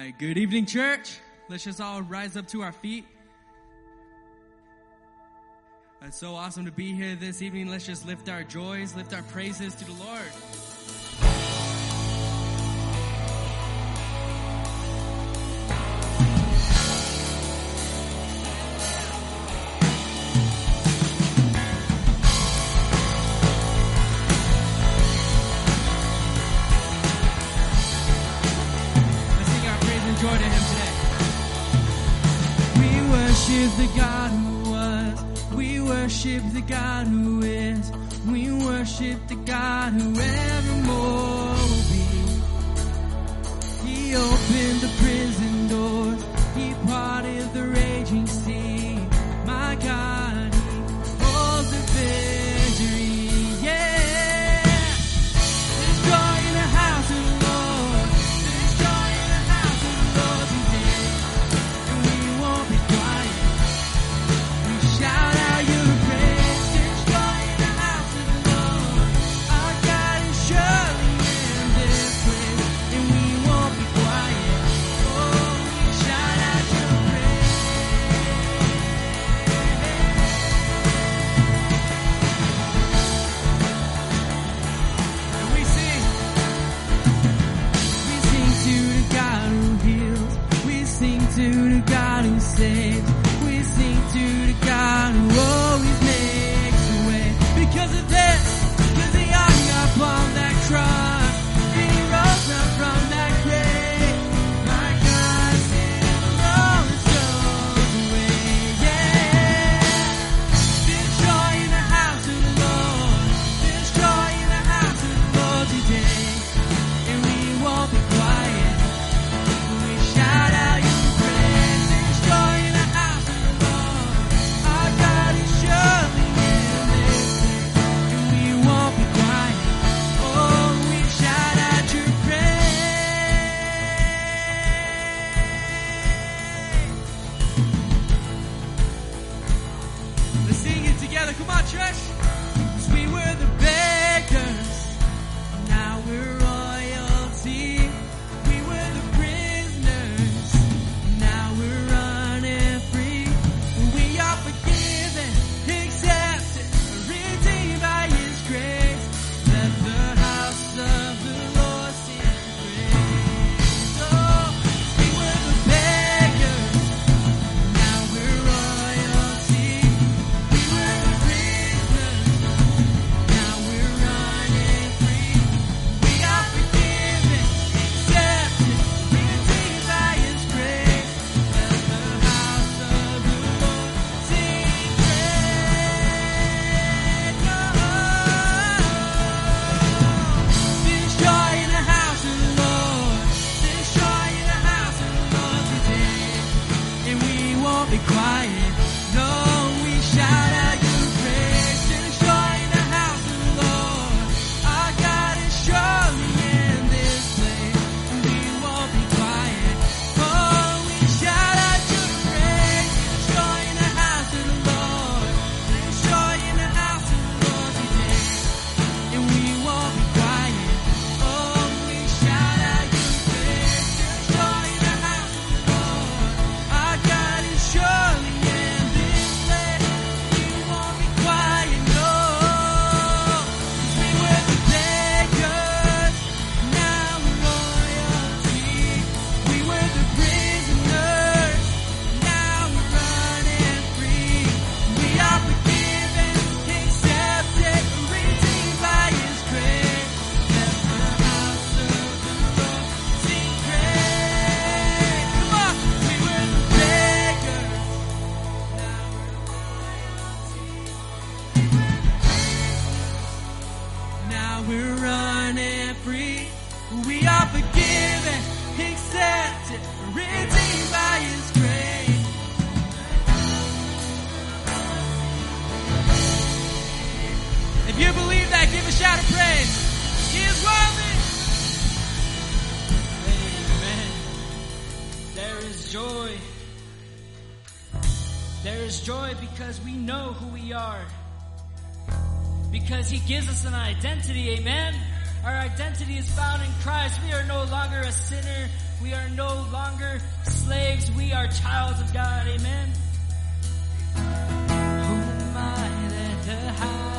right, good evening, church. Let's just all rise up to our feet. It's so awesome to be here this evening. Let's just lift our joys, lift our praises to the Lord. worship the God who is. We worship the God who evermore will be. He opened the prison You believe that, give a shout of praise. He is worthy. Amen. There is joy. There is joy because we know who we are. Because he gives us an identity, amen? Our identity is found in Christ. We are no longer a sinner. We are no longer slaves. We are children of God, amen? Who am I that the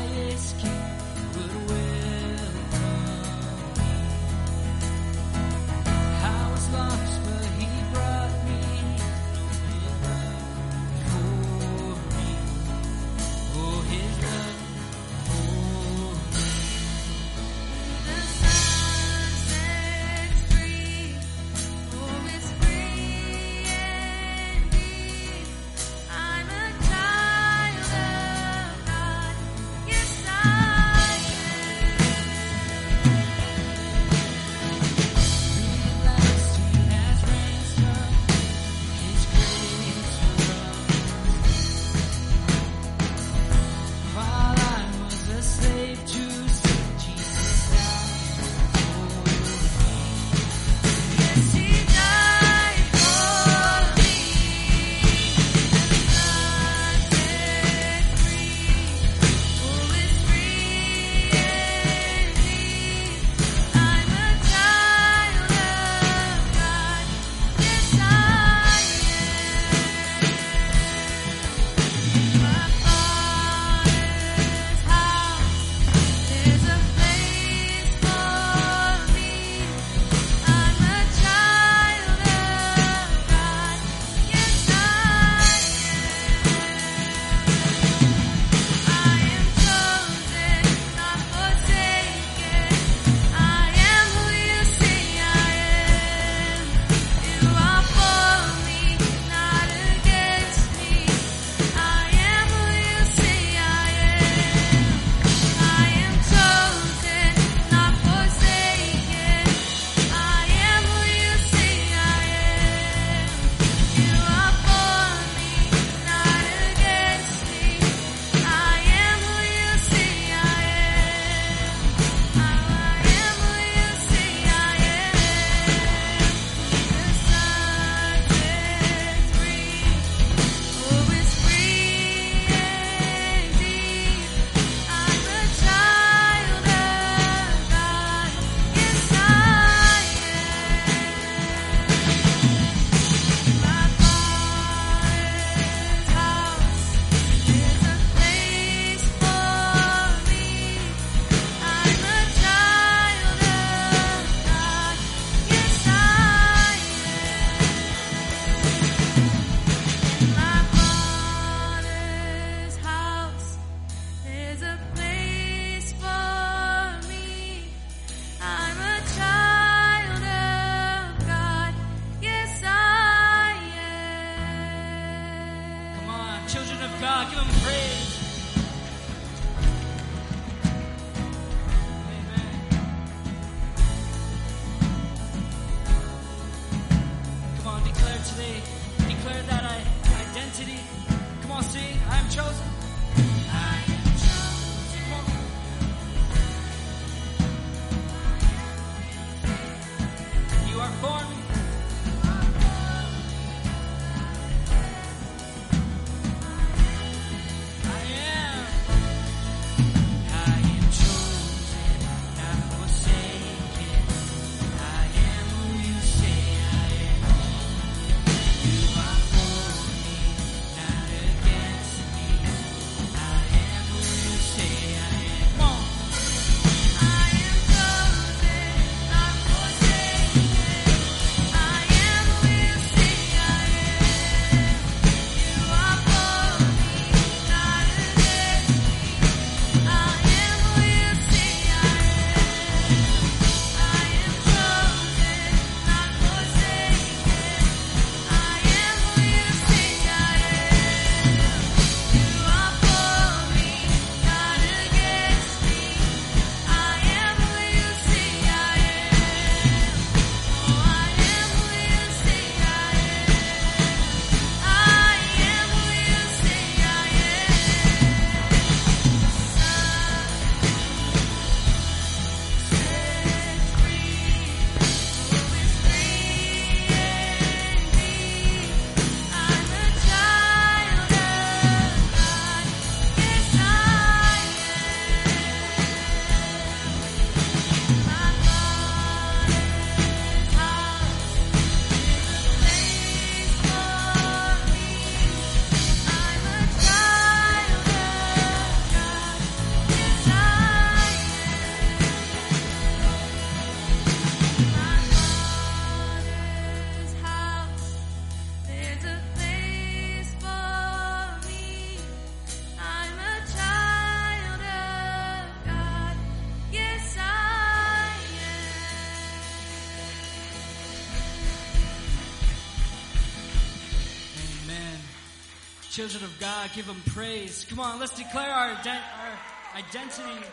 Children of God, give him praise. Come on, let's declare our, ident- our identity.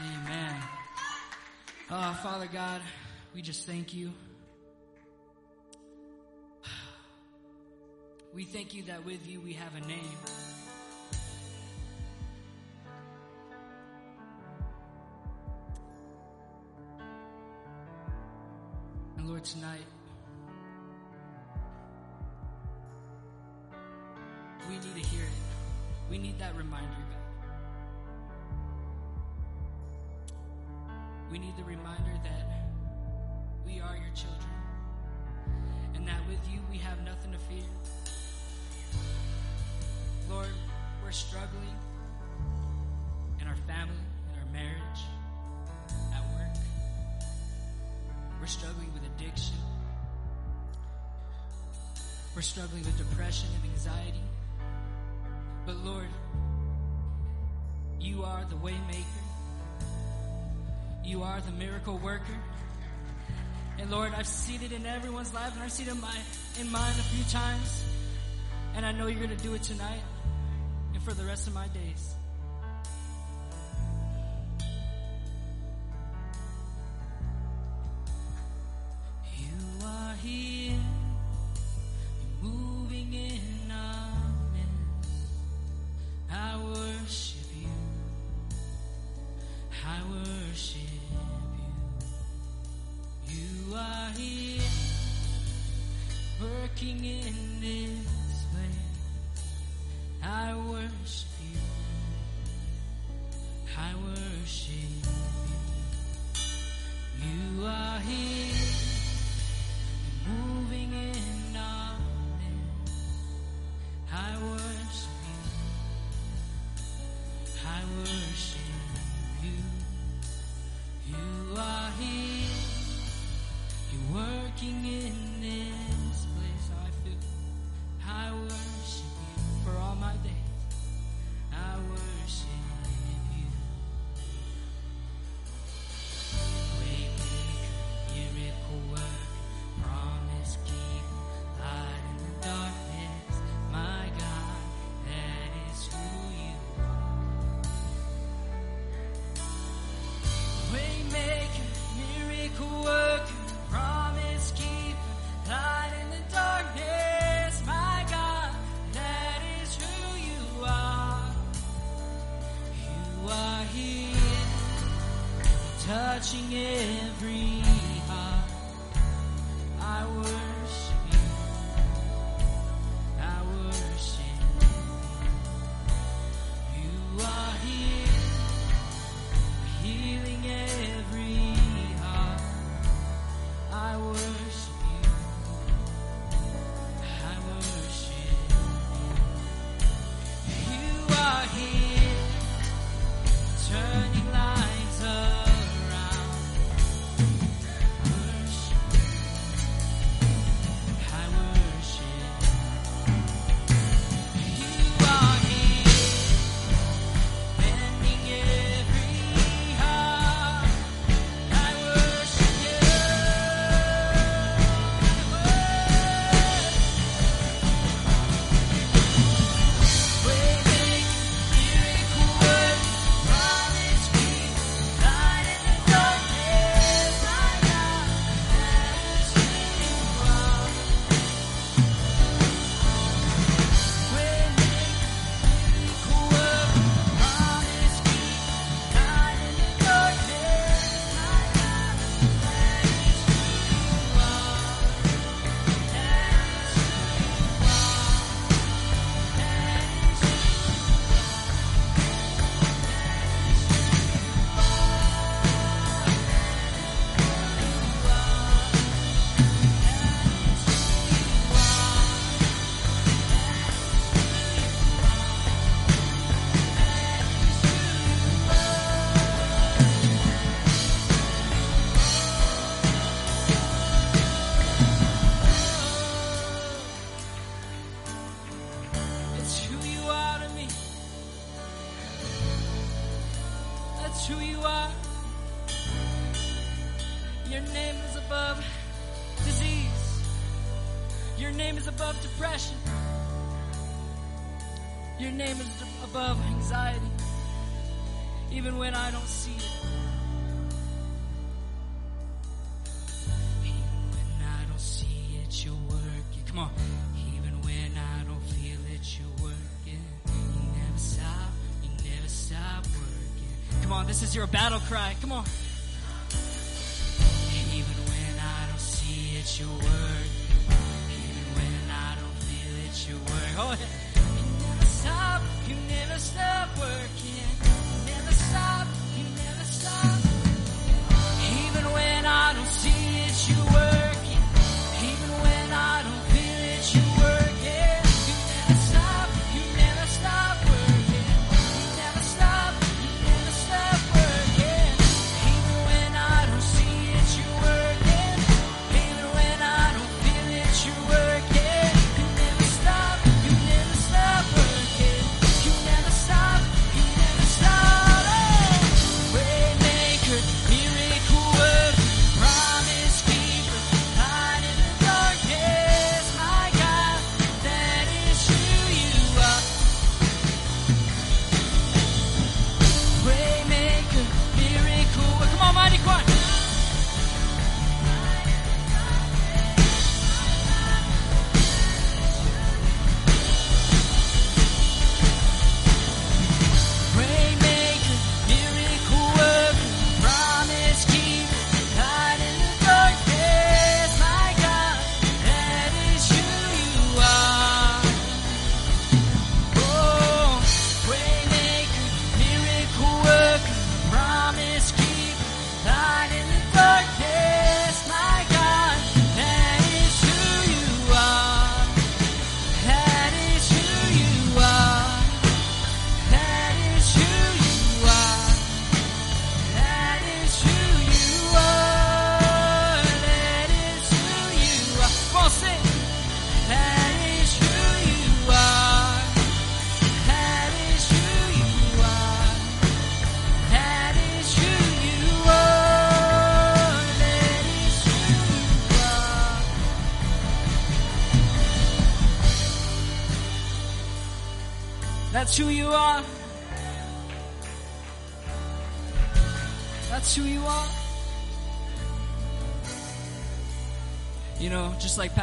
Amen. Oh, Father God, we just thank you. We thank you that with you we have a name. And Lord, tonight, we need to hear it. We need that reminder, God. We need the reminder that we are your children. And that with you we have nothing to fear. Lord, we're struggling in our family, in our marriage, at work. We're struggling with addiction. We're struggling with depression and anxiety. But Lord, you are the waymaker. You are the miracle worker. And Lord, I've seen it in everyone's life, and I've seen it in, my, in mine a few times. And I know you're going to do it tonight and for the rest of my days. You are here, cry. Come on.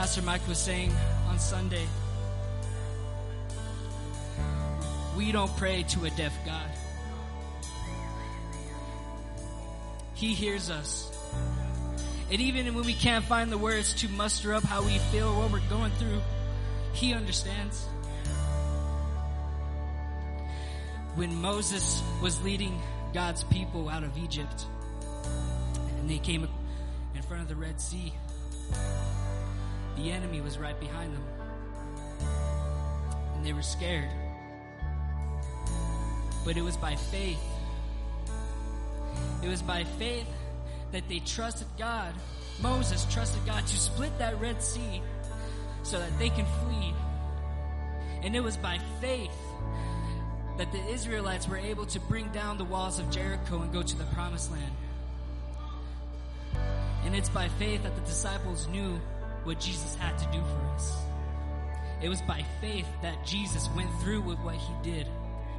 Pastor Mike was saying on Sunday, we don't pray to a deaf God. He hears us. And even when we can't find the words to muster up how we feel, what we're going through, He understands. when Moses was leading God's people out of Egypt and they came in front of the Red Sea, the enemy was right behind them. And they were scared. But it was by faith. It was by faith that they trusted God. Moses trusted God to split that Red Sea so that they can flee. And it was by faith that the Israelites were able to bring down the walls of Jericho and go to the promised land. And it's by faith that the disciples knew what Jesus had to do for us. It was by faith that Jesus went through with what he did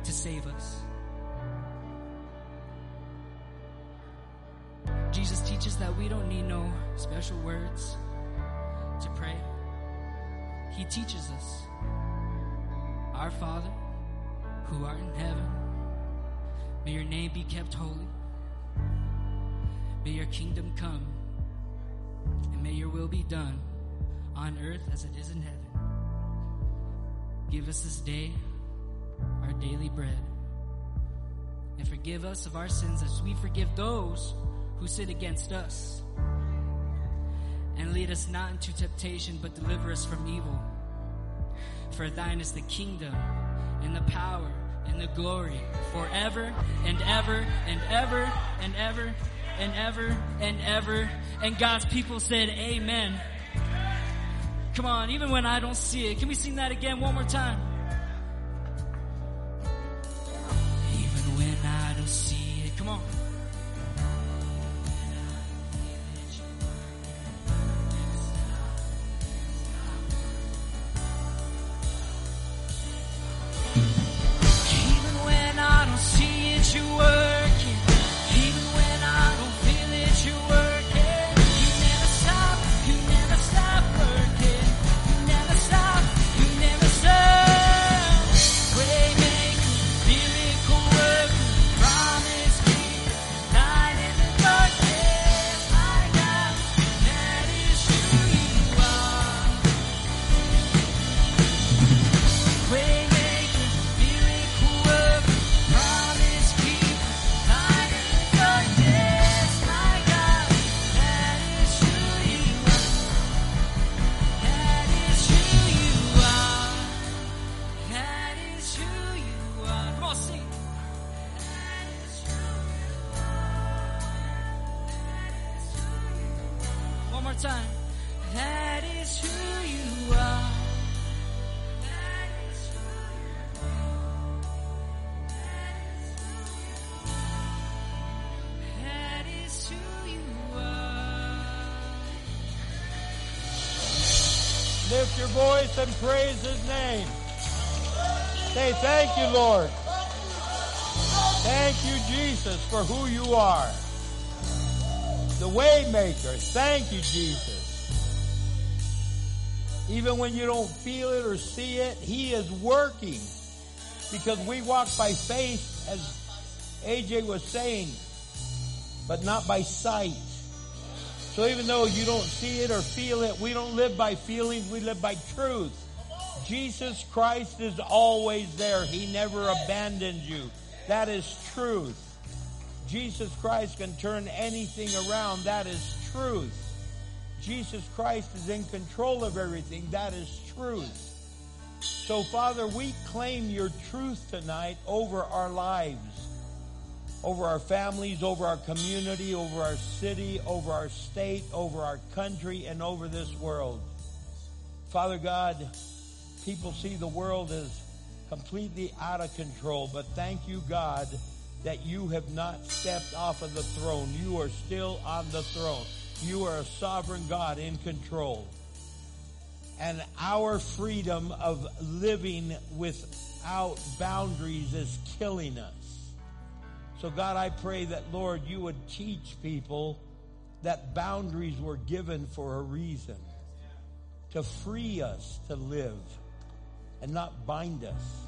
to save us. Jesus teaches that we don't need no special words to pray. He teaches us, Our Father, who art in heaven, may your name be kept holy. May your kingdom come, and may your will be done on earth as it is in heaven. Give us this day our daily bread, and forgive us of our sins as we forgive those who sin against us. And lead us not into temptation, but deliver us from evil. For thine is the kingdom, and the power, and the glory, forever and ever and ever and ever and ever and ever. And God's people said, Amen. Come on, even when I don't see it, can we sing that again one more time? You, Lord. Thank you, Jesus, for who you are. The waymaker. Thank you, Jesus. Even when you don't feel it or see it, he is working. Because we walk by faith, as AJ was saying, but not by sight. So even though you don't see it or feel it, we don't live by feelings, we live by truth. Jesus Christ is always there. He never abandoned you. That is truth. Jesus Christ can turn anything around. That is truth. Jesus Christ is in control of everything. That is truth. So Father, we claim your truth tonight over our lives over our families, over our community, over our city, over our state, over our country, and over this world. Father God, people see the world as completely out of control, but thank you, God, that you have not stepped off of the throne. You are still on the throne. You are a sovereign God in control. And our freedom of living without boundaries is killing us. So God, I pray that Lord, you would teach people that boundaries were given for a reason. To free us to live and not bind us.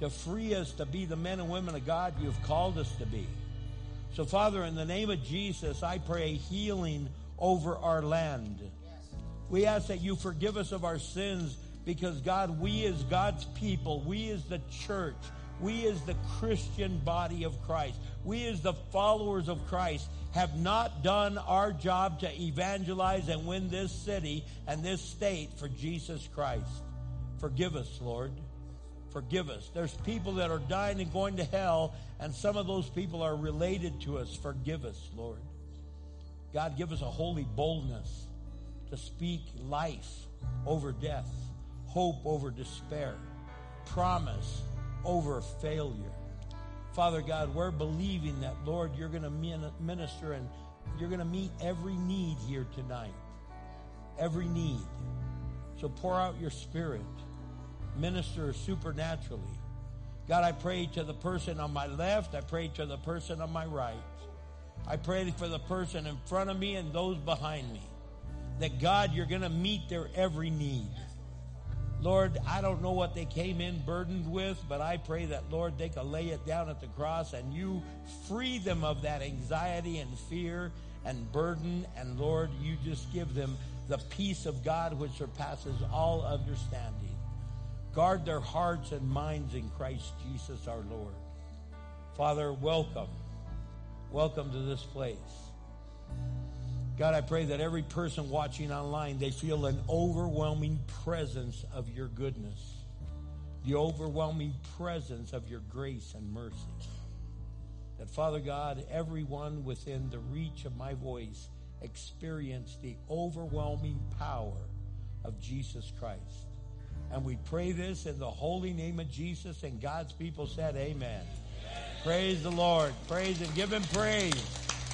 To free us to be the men and women of God you've called us to be. So Father, in the name of Jesus, I pray healing over our land. We ask that you forgive us of our sins because God, we as God's people, we as the church, we as the Christian body of Christ, we as the followers of Christ have not done our job to evangelize and win this city and this state for Jesus Christ. Forgive us, Lord. Forgive us. There's people that are dying and going to hell, and some of those people are related to us. Forgive us, Lord. God, give us a holy boldness to speak life over death, hope over despair, promise over failure. Father God, we're believing that, Lord, you're going to minister and you're going to meet every need here tonight. Every need. So pour out your spirit. Minister supernaturally. God, I pray to the person on my left. I pray to the person on my right. I pray for the person in front of me and those behind me. That God, you're going to meet their every need. Lord, I don't know what they came in burdened with, but I pray that, Lord, they can lay it down at the cross and you free them of that anxiety and fear and burden. And Lord, you just give them the peace of God which surpasses all understanding. Guard their hearts and minds in Christ Jesus our Lord. Father, welcome. Welcome to this place. God, I pray that every person watching online, they feel an overwhelming presence of your goodness, the overwhelming presence of your grace and mercy. That, Father God, everyone within the reach of my voice experience the overwhelming power of Jesus Christ. And we pray this in the holy name of Jesus, and God's people said, Amen. Amen. Praise the Lord. Praise and give him praise.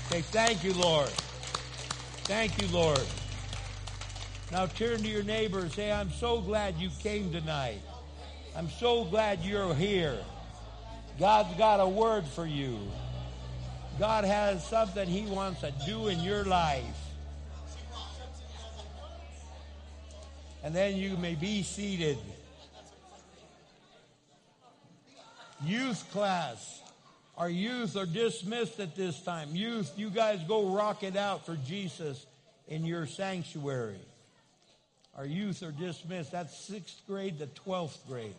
Say, Thank you, Lord. Thank you, Lord. Now turn to your neighbor and say, I'm so glad you came tonight. I'm so glad you're here. God's got a word for you. God has something he wants to do in your life. And then you may be seated. Youth class. Our youth are dismissed at this time. Youth, you guys go rock it out for Jesus in your sanctuary. Our youth are dismissed. That's sixth grade to 12th grade.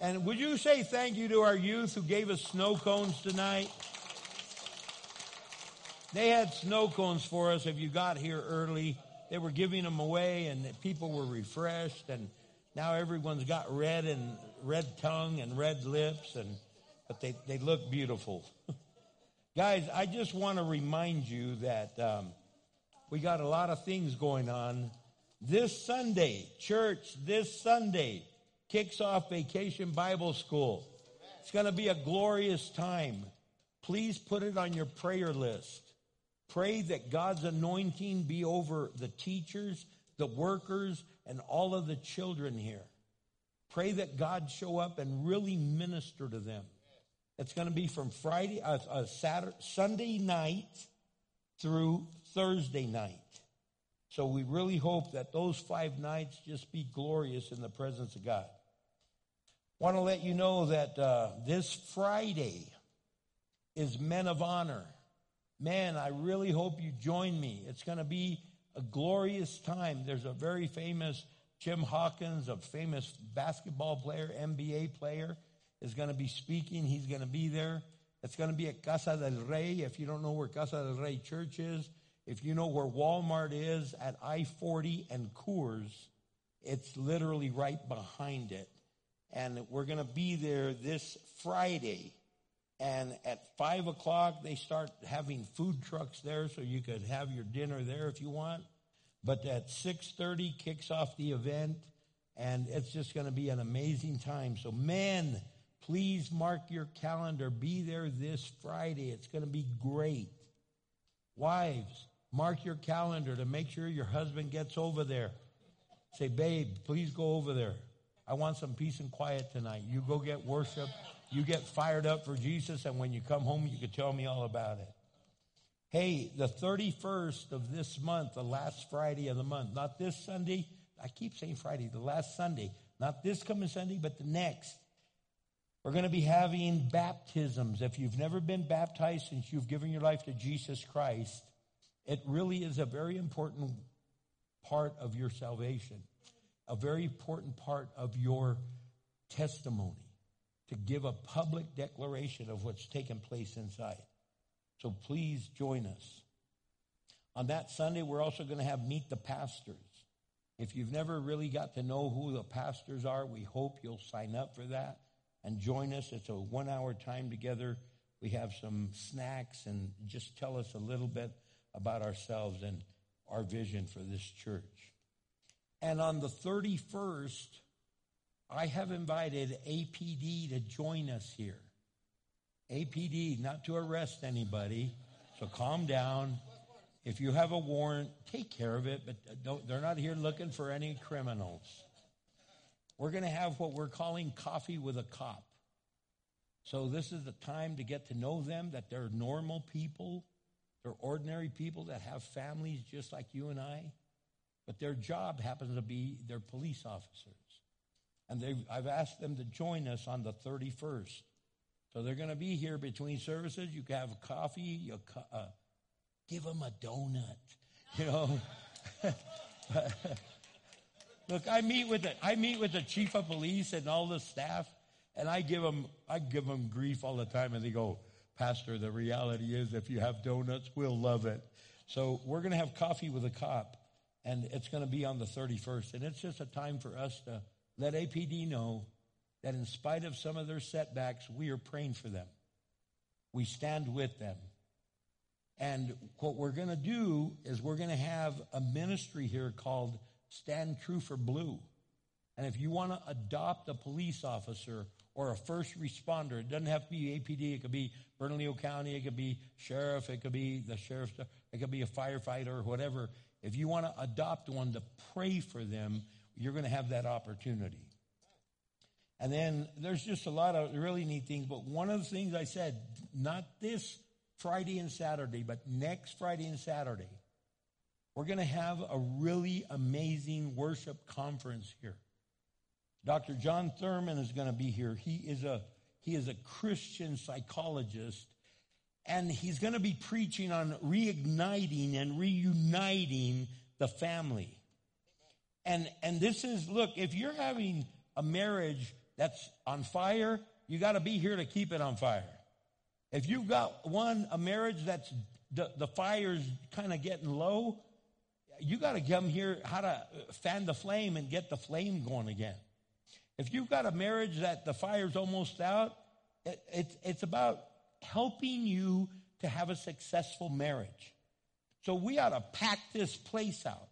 And would you say thank you to our youth who gave us snow cones tonight? They had snow cones for us if you got here early. They were giving them away and people were refreshed and now everyone's got red and red tongue and red lips and but they, they look beautiful. Guys, I just want to remind you that um, We got a lot of things going on. This Sunday, church, this Sunday kicks off Vacation Bible School. It's going to be a glorious time. Please put it on your prayer list. Pray that God's anointing be over the teachers, the workers, and all of the children here. Pray that God show up and really minister to them. It's going to be from Friday, uh, uh, Saturday, Sunday night through Thursday night. So we really hope that those five nights just be glorious in the presence of God. Want to let you know that uh, this Friday is Men of Honor. Man, I really hope you join me. It's going to be a glorious time. There's a very famous Jim Hawkins, a famous basketball player, NBA player, is going to be speaking. He's going to be there. It's going to be at Casa del Rey. If you don't know where Casa del Rey Church is, if you know where Walmart is at I 40 and Coors, it's literally right behind it. And we're going to be there this Friday. And at five o'clock, they start having food trucks there, so you could have your dinner there if you want. But at six thirty kicks off the event, and it's just going to be an amazing time. So, men, please mark your calendar. Be there this Friday. It's going to be great. Wives, mark your calendar to make sure your husband gets over there. Say, babe, please go over there. I want some peace and quiet tonight. You go get worship. You get fired up for Jesus, and when you come home, you can tell me all about it. Hey, the 31st of this month, the last Friday of the month, not this Sunday. I keep saying Friday, the last Sunday, not this coming Sunday, but the next. We're going to be having baptisms. If you've never been baptized since you've given your life to Jesus Christ, it really is a very important part of your salvation, a very important part of your testimony to give a public declaration of what's taken place inside. So please join us. On that Sunday, we're also going to have Meet the Pastors. If you've never really got to know who the pastors are, we hope you'll sign up for that and join us. It's a one hour time together. We have some snacks and just tell us a little bit about ourselves and our vision for this church. And on the 31st, I have invited APD to join us here. APD, not to arrest anybody, so calm down. If you have a warrant, take care of it, but they're not here looking for any criminals. We're going to have what we're calling coffee with a cop. So this is the time to get to know them, that they're normal people. They're ordinary people that have families just like you and I. But their job happens to be they're police officers. And I've asked them to join us on the 31st. So they're going to be here between services. You can have coffee. You uh, give them a donut. You know. Look, I meet with the I meet with the chief of police and all the staff, and I give them I give them grief all the time, and they go, Pastor, the reality is, if you have donuts, we'll love it. So we're going to have coffee with a cop, and it's going to be on the 31st, and it's just a time for us to let APD know that in spite of some of their setbacks, we are praying for them. We stand with them. And what we're going to do is we're going to have a ministry here called Stand True for Blue. And if you want to adopt a police officer or a first responder, it doesn't have to be APD, it could be Bernalillo County, it could be sheriff, it could be the sheriff's, it could be a firefighter or whatever. If you want to adopt one to pray for them, you're going to have that opportunity. And then there's just a lot of really neat things. But one of the things I said, not this Friday and Saturday, but next Friday and Saturday, we're going to have a really amazing worship conference here. Dr. John Thurman is going to be here. He is a he is a Christian psychologist and he's going to be preaching on reigniting and reuniting the family. And and this is look, if you're having a marriage that's on fire, you got to be here to keep it on fire. If you've got one a marriage that's the, the fire's kind of getting low, you got to come here how to uh, fan the flame and get the flame going again. If you've got a marriage that the fire's almost out, it, it's, it's about helping you to have a successful marriage. So we ought to pack this place out.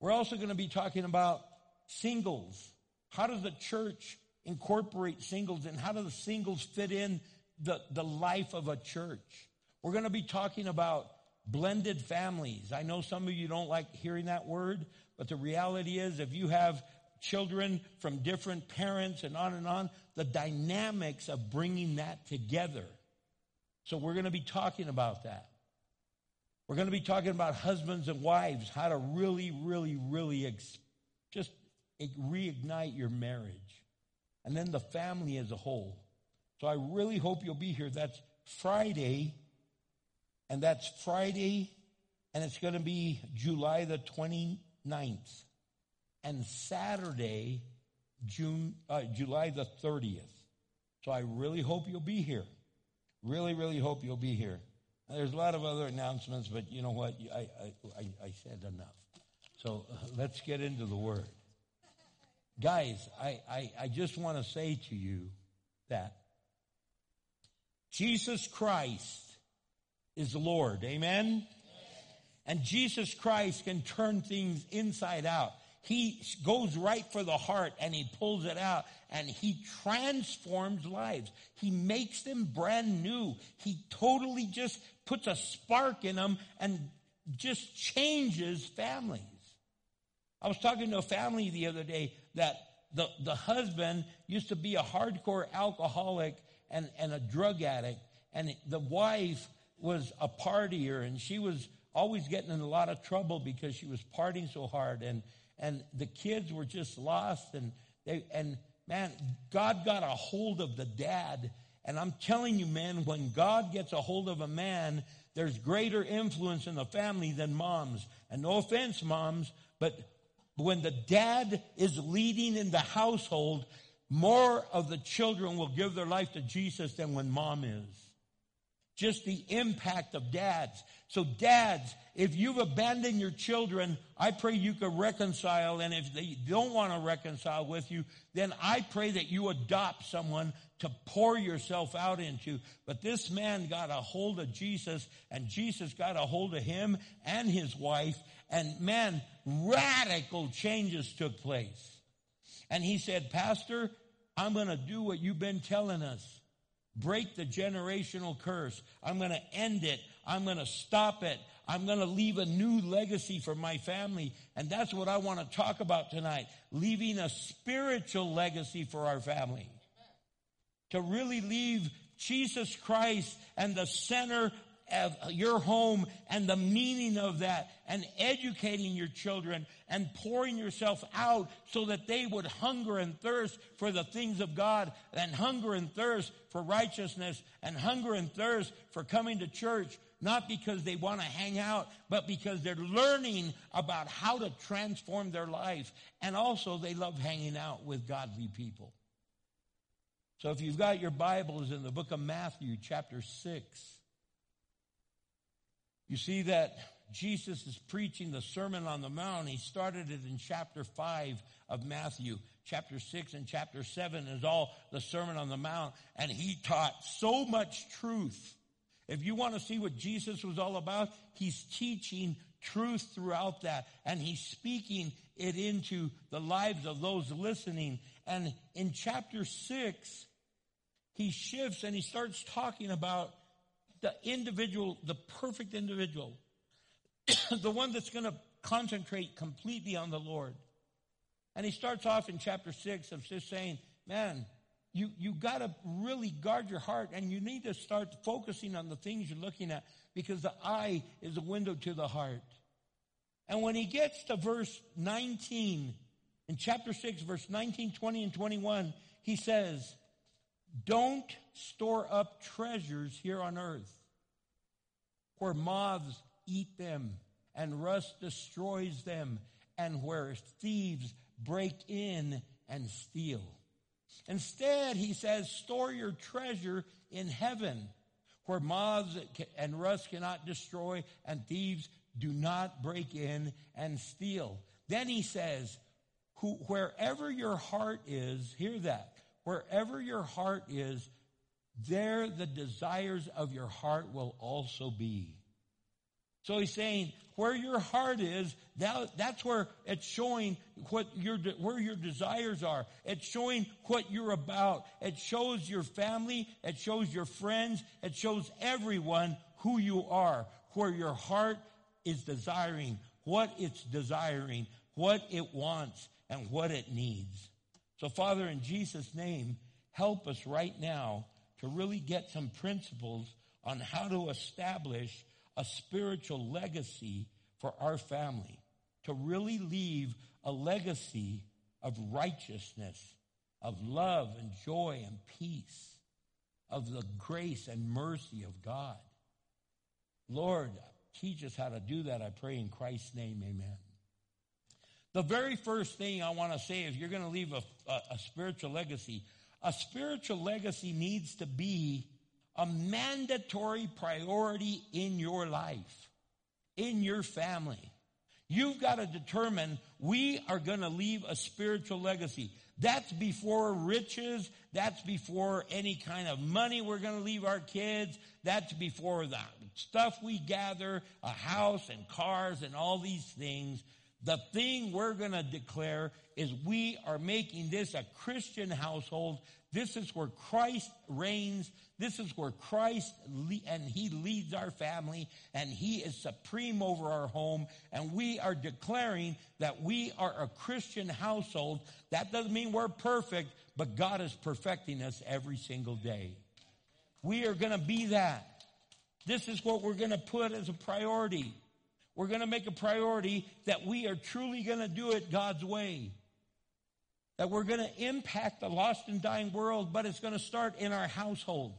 We're also going to be talking about singles. How does the church incorporate singles and how do the singles fit in the, the life of a church? We're going to be talking about blended families. I know some of you don't like hearing that word, but the reality is if you have children from different parents and on and on, the dynamics of bringing that together. So we're going to be talking about that. We're going to be talking about husbands and wives, how to really, really, really ex- just reignite your marriage. And then the family as a whole. So I really hope you'll be here. That's Friday, and that's Friday, and it's going to be July the 29th. And Saturday, June, uh, July the 30th. So I really hope you'll be here. Really, really hope you'll be here. There's a lot of other announcements, but you know what? I, I, I, said enough. So uh, let's get into the word. Guys, I, I, I just want to say to you that Jesus Christ is Lord. Amen? And Jesus Christ can turn things inside out. He goes right for the heart and he pulls it out and he transforms lives. He makes them brand new. He totally just puts a spark in them and just changes families. I was talking to a family the other day that the, the husband used to be a hardcore alcoholic and, and a drug addict, and the wife was a partier, and she was always getting in a lot of trouble because she was partying so hard, and, and the kids were just lost, and they, and man, God got a hold of the dad, and I'm telling you, man, when God gets a hold of a man, there's greater influence in the family than moms. And no offense, moms, but when the dad is leading in the household, more of the children will give their life to Jesus than when mom is. Just the impact of dads. So dads, if you've abandoned your children, I pray you could reconcile. And if they don't want to reconcile with you, then I pray that you adopt someone to pour yourself out into. But this man got a hold of Jesus and Jesus got a hold of him and his wife. And man, radical changes took place. And he said, Pastor, I'm going to do what you've been telling us. Break the generational curse. I'm going to end it. I'm going to stop it. I'm going to leave a new legacy for my family. And that's what I want to talk about tonight. Leaving a spiritual legacy for our family. To really leave Jesus Christ and the center of your home and the meaning of that and educating your children and pouring yourself out so that they would hunger and thirst for the things of God and hunger and thirst for righteousness and hunger and thirst for coming to church not because they want to hang out, but because they're learning about how to transform their life. And also they love hanging out with godly people. So if you've got your Bibles in the book of Matthew, chapter 6, you see that Jesus is preaching the Sermon on the Mount. He started it in chapter 5 of Matthew. Chapter 6 and chapter 7 is all the Sermon on the Mount. And he taught so much truth. If you want to see what Jesus was all about, he's teaching truth throughout that. And he's speaking it into the lives of those listening. And in chapter 6, he shifts and he starts talking about the individual, the perfect individual, the one that's going to concentrate completely on the Lord. And he starts off in chapter six of just saying, man, you, you got to really guard your heart and you need to start focusing on the things you're looking at because the eye is a window to the heart. And when he gets to verse 19, in chapter 6, verse 19, 20, and 21, he says, don't store up treasures here on earth where moths eat them and rust destroys them and where thieves break in and steal. Instead, he says, store your treasure in heaven where moths and rust cannot destroy and thieves do not break in and steal. Then he says, who, wherever your heart is, hear that, wherever your heart is, there the desires of your heart will also be. So he's saying, where your heart is, that, that's where it's showing what your, where your desires are. It's showing what you're about. It shows your family. It shows your friends. It shows everyone who you are, where your heart is desiring, what it's desiring, what it wants, and what it needs. So Father, in Jesus' name, help us right now to really get some principles on how to establish a spiritual legacy for our family, to really leave a legacy of righteousness, of love and joy and peace, of the grace and mercy of God. Lord, teach us how to do that, I pray in Christ's name, amen. The very first thing I want to say, is you're going to leave a, a, a spiritual legacy, a spiritual legacy needs to be a mandatory priority in your life, in your family. You've got to determine we are going to leave a spiritual legacy. That's before riches. That's before any kind of money we're going to leave our kids. That's before the stuff we gather, a house and cars and all these things. The thing we're going to declare is we are making this a Christian household. This is where Christ reigns. This is where Christ le- and he leads our family and he is supreme over our home. And we are declaring that we are a Christian household. That doesn't mean we're perfect, but God is perfecting us every single day. We are going to be that. This is what we're going to put as a priority. We're going to make a priority that we are truly going to do it God's way. That we're going to impact the lost and dying world, but it's going to start in our household.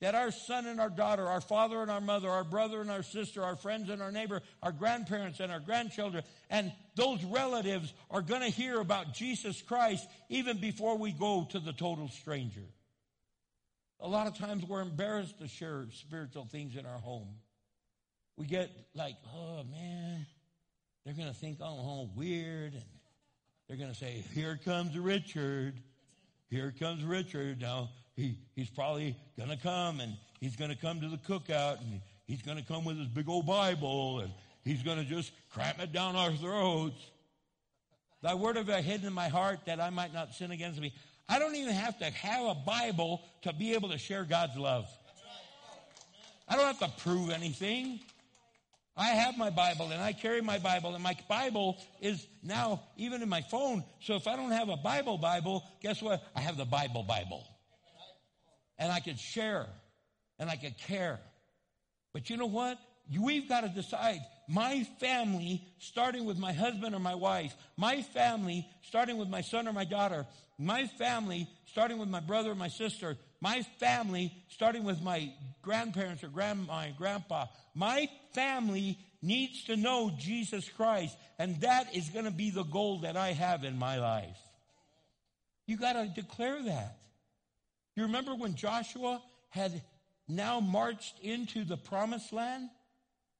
That our son and our daughter, our father and our mother, our brother and our sister, our friends and our neighbor, our grandparents and our grandchildren, and those relatives are going to hear about Jesus Christ even before we go to the total stranger. A lot of times we're embarrassed to share spiritual things in our home. We get like, oh man, they're going to think I'm all weird and they're going to say, here comes Richard. Here comes Richard. Now, he, he's probably going to come and he's going to come to the cookout and he's going to come with his big old Bible and he's going to just cram it down our throats. Thy word have I hidden in my heart that I might not sin against me. I don't even have to have a Bible to be able to share God's love. I don't have to prove anything. I have my Bible and I carry my Bible and my Bible is now even in my phone. So if I don't have a Bible Bible, guess what? I have the Bible Bible. And I could share and I could care. But you know what? We've got to decide. My family, starting with my husband or my wife, my family, starting with my son or my daughter, my family, starting with my brother or my sister, my family, starting with my grandparents or grandma and grandpa, my family needs to know Jesus Christ, and that is going to be the goal that I have in my life. You got to declare that. You remember when Joshua had now marched into the promised land?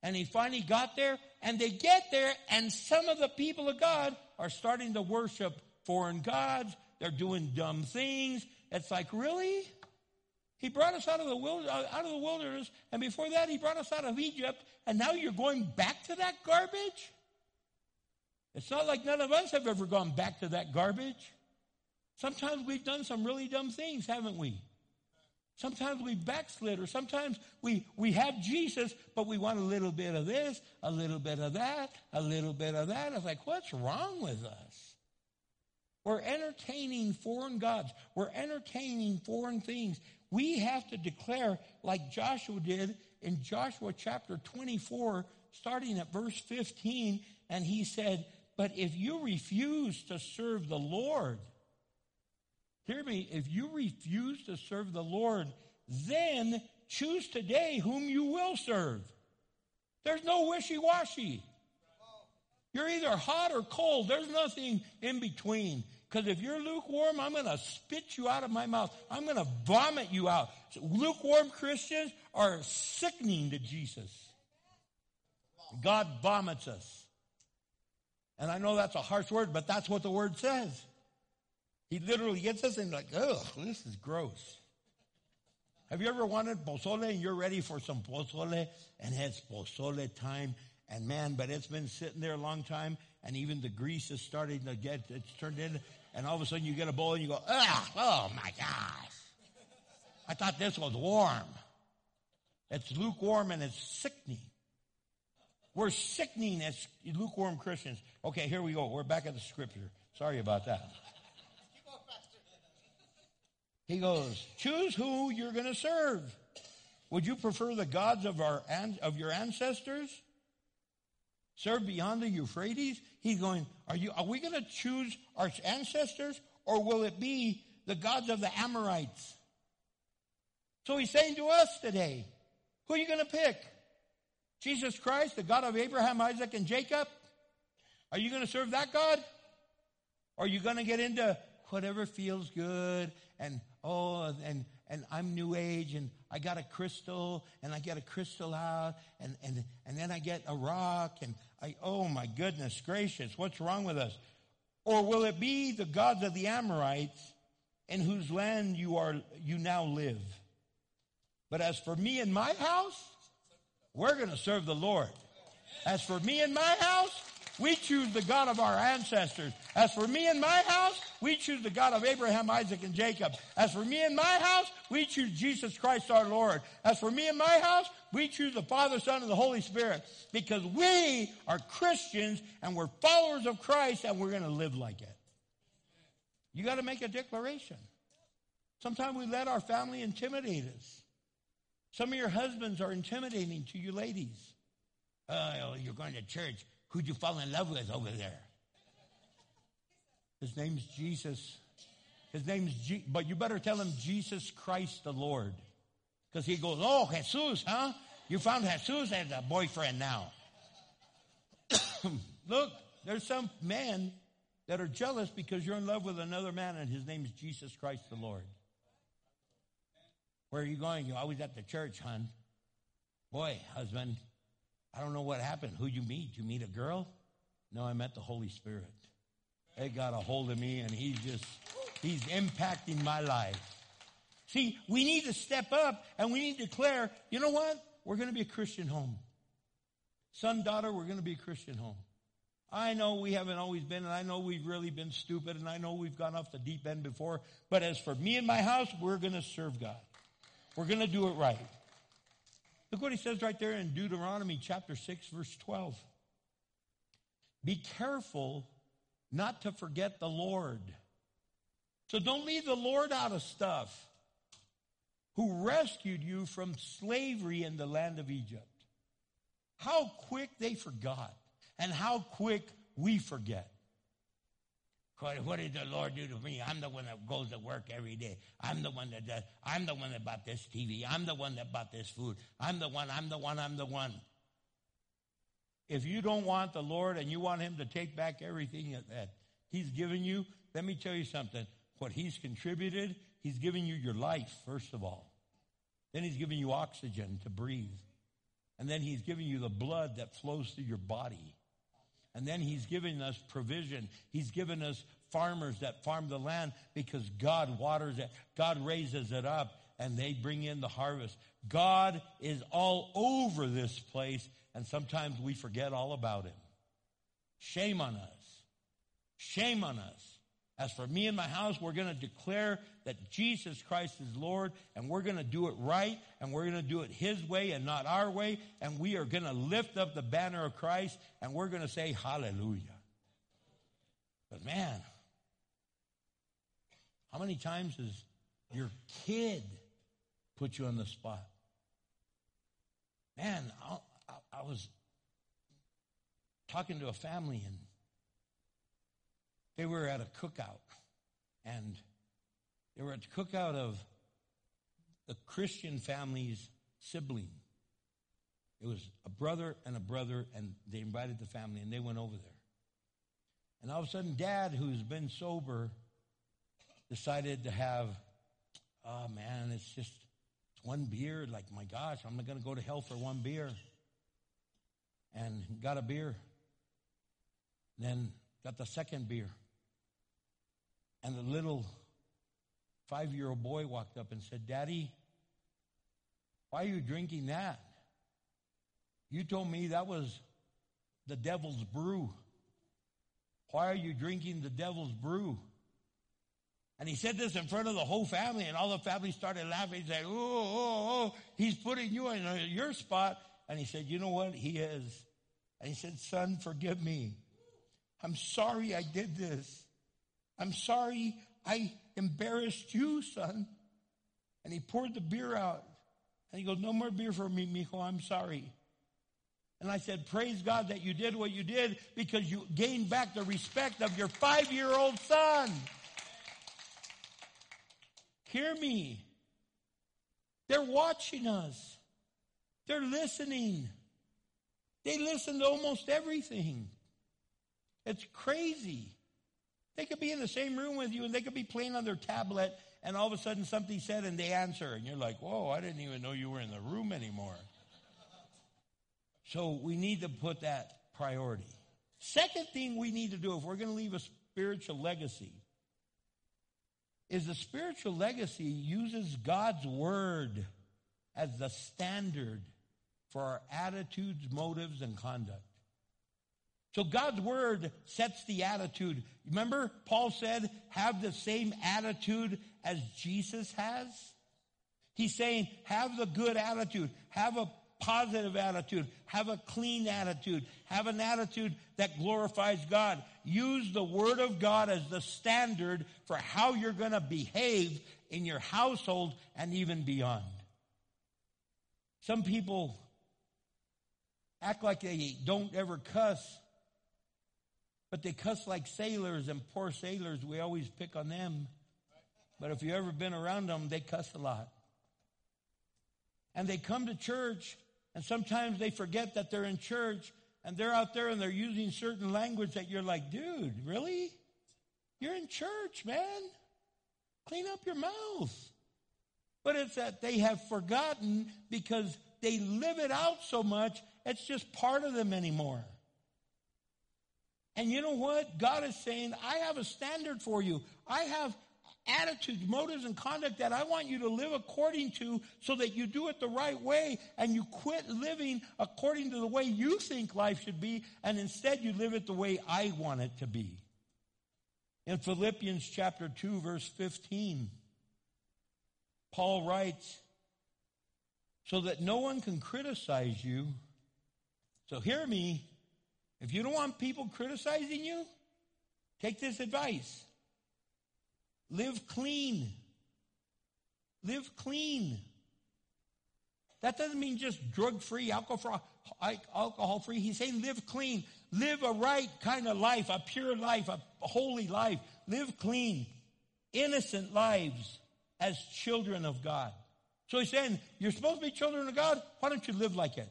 And he finally got there, and they get there, and some of the people of God are starting to worship foreign gods. They're doing dumb things. It's like, really? He brought us out of the wild, uh, out of the wilderness, and before that, he brought us out of Egypt, and now you're going back to that garbage? It's not like none of us have ever gone back to that garbage. Sometimes we've done some really dumb things, haven't we? Sometimes we backslid, or sometimes we, we have Jesus, but we want a little bit of this, a little bit of that, a little bit of that. It's like, what's wrong with us? We're entertaining foreign gods. We're entertaining foreign things. We have to declare, like Joshua did in Joshua chapter 24, starting at verse 15, and he said, But if you refuse to serve the Lord, Hear me, if you refuse to serve the Lord, then choose today whom you will serve. There's no wishy washy. You're either hot or cold. There's nothing in between. Because if you're lukewarm, I'm going to spit you out of my mouth. I'm going to vomit you out. So lukewarm Christians are sickening to Jesus. God vomits us. And I know that's a harsh word, but that's what the word says. He literally gets us and like, oh, this is gross. have you ever wanted pozole and you're ready for some pozole and it's pozole time and man, but it's been sitting there a long time and even the grease is starting to get, it's turned in and all of a sudden you get a bowl and you go, ah, oh my gosh. I thought this was warm. It's lukewarm and it's sickening. We're sickening as lukewarm Christians. Okay, here we go. We're back at the scripture. Sorry about that. He goes, choose who you're going to serve. Would you prefer the gods of our of your ancestors? Serve beyond the Euphrates? He's going, are you are we going to choose our ancestors or will it be the gods of the Amorites? So he's saying to us today, who are you going to pick? Jesus Christ, the God of Abraham, Isaac, and Jacob? Are you going to serve that God? Or are you going to get into whatever feels good and oh and and I'm new age and I got a crystal and I get a crystal out and and and then I get a rock and I oh my goodness gracious what's wrong with us? Or will it be the gods of the Amorites in whose land you are you now live? But as for me and my house we're going to serve the Lord. As for me and my house we choose the God of our ancestors. As for me and my house, we choose the God of Abraham, Isaac, and Jacob. As for me and my house, we choose Jesus Christ our Lord. As for me and my house, we choose the Father, Son, and the Holy Spirit because we are Christians and we're followers of Christ and we're going to live like it. You got to make a declaration. Sometimes we let our family intimidate us. Some of your husbands are intimidating to you ladies. Oh, you're going to church. Who'd you fall in love with over there? His name's Jesus. His name's Je- but you better tell him Jesus Christ the Lord. Because he goes, Oh, Jesus, huh? You found Jesus as a boyfriend now. Look, there's some men that are jealous because you're in love with another man and his name is Jesus Christ the Lord. Where are you going? You're always at the church, hon. Boy, husband, I don't know what happened. Who'd you meet? You meet a girl? No, I met the Holy Spirit. It got a hold of me and he's just, he's impacting my life. See, we need to step up and we need to declare, you know what? We're going to be a Christian home. Son, daughter, we're going to be a Christian home. I know we haven't always been, and I know we've really been stupid, and I know we've gone off the deep end before, but as for me and my house, we're going to serve God. We're going to do it right. Look what he says right there in Deuteronomy chapter 6, verse 12. Be careful not to forget the Lord. So don't leave the Lord out of stuff who rescued you from slavery in the land of Egypt. How quick they forgot and how quick we forget. What did the Lord do to me? I'm the one that goes to work every day. I'm the one that does. I'm the one that bought this TV. I'm the one that bought this food. I'm the one, I'm the one, I'm the one. If you don't want the Lord and you want Him to take back everything that He's given you, let me tell you something. What He's contributed, He's given you your life, first of all. Then He's given you oxygen to breathe. And then He's given you the blood that flows through your body. And then He's giving us provision. He's given us farmers that farm the land because God waters it. God raises it up and they bring in the harvest. God is all over this place and sometimes we forget all about Him. Shame on us. Shame on us. As for me and my house, we're going to declare that Jesus Christ is Lord and we're going to do it right and we're going to do it His way and not our way. And we are going to lift up the banner of Christ and we're going to say hallelujah. But man, how many times has your kid put you on the spot? Man, I, I, I was talking to a family and they were at a cookout and they were at the cookout of the Christian family's sibling. It was a brother and a brother, and they invited the family, and they went over there. And all of a sudden, dad, who's been sober, decided to have, oh man, it's just it's one beer. Like, my gosh, I'm not going to go to hell for one beer. And got a beer. Then got the second beer. And the little five year old boy walked up and said, Daddy, Why are you drinking that? You told me that was the devil's brew. Why are you drinking the devil's brew? And he said this in front of the whole family, and all the family started laughing. He said, Oh, oh, oh, oh he's putting you in your spot. And he said, You know what? He is. And he said, Son, forgive me. I'm sorry I did this. I'm sorry I embarrassed you, son. And he poured the beer out. And he goes, No more beer for me, mijo. I'm sorry. And I said, Praise God that you did what you did because you gained back the respect of your five year old son. Hear me. They're watching us, they're listening. They listen to almost everything. It's crazy. They could be in the same room with you and they could be playing on their tablet and all of a sudden something said and they answer and you're like, whoa, I didn't even know you were in the room anymore. So we need to put that priority. Second thing we need to do if we're going to leave a spiritual legacy is the spiritual legacy uses God's word as the standard for our attitudes, motives, and conduct. So God's word sets the attitude. Remember, Paul said, have the same attitude as Jesus has? He's saying, have the good attitude, have a positive attitude, have a clean attitude, have an attitude that glorifies God. Use the word of God as the standard for how you're going to behave in your household and even beyond. Some people act like they don't ever cuss, but they cuss like sailors, and poor sailors, we always pick on them. But if you've ever been around them, they cuss a lot. And they come to church, and sometimes they forget that they're in church, and they're out there and they're using certain language that you're like, dude, really? You're in church, man. Clean up your mouth. But it's that they have forgotten because they live it out so much, it's just part of them anymore. And you know what? God is saying, I have a standard for you. I have attitudes, motives, and conduct that I want you to live according to so that you do it the right way and you quit living according to the way you think life should be and instead you live it the way I want it to be. In Philippians chapter 2 verse 15, Paul writes, so that no one can criticize you. So hear me. If you don't want people criticizing you, take this advice. Live clean. Live clean. That doesn't mean just drug free, alcohol free. He's saying live clean. Live a right kind of life, a pure life, a holy life. Live clean. Innocent lives as children of God. So he's saying, you're supposed to be children of God. Why don't you live like it?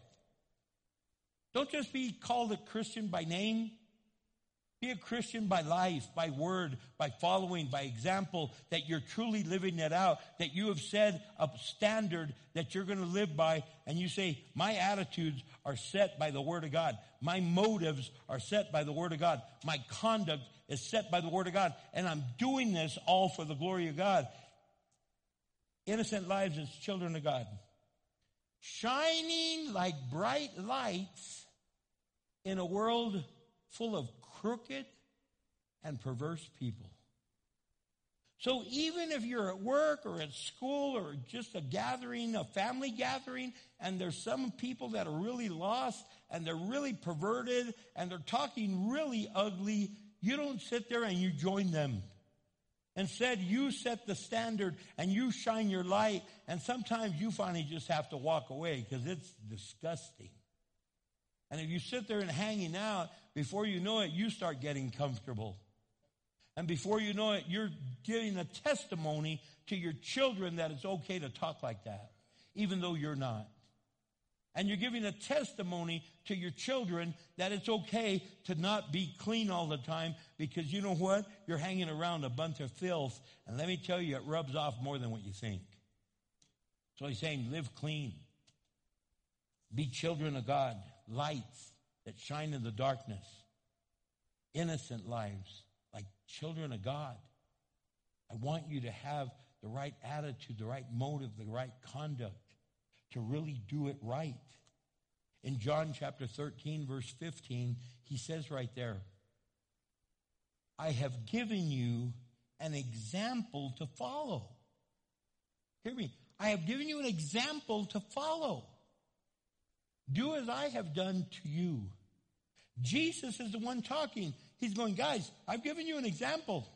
Don't just be called a Christian by name. Be a Christian by life, by word, by following, by example, that you're truly living it out, that you have set a standard that you're going to live by, and you say, My attitudes are set by the Word of God. My motives are set by the Word of God. My conduct is set by the Word of God, and I'm doing this all for the glory of God. Innocent lives as children of God. Shining like bright lights in a world full of crooked and perverse people. So even if you're at work or at school or just a gathering, a family gathering, and there's some people that are really lost and they're really perverted and they're talking really ugly, you don't sit there and you join them. Instead, you set the standard and you shine your light, and sometimes you finally just have to walk away because it's disgusting. And if you sit there and hanging out, before you know it, you start getting comfortable. And before you know it, you're giving a testimony to your children that it's okay to talk like that, even though you're not. And you're giving a testimony to your children that it's okay to not be clean all the time because you know what? You're hanging around a bunch of filth. And let me tell you, it rubs off more than what you think. So he's saying, live clean. Be children of God lights that shine in the darkness, innocent lives like children of God. I want you to have the right attitude, the right motive, the right conduct, to really do it right. In John chapter 13, verse 15, he says right there, I have given you an example to follow. Hear me. I have given you an example to follow. Do as I have done to you. Jesus is the one talking. He's going, guys, I've given you an example.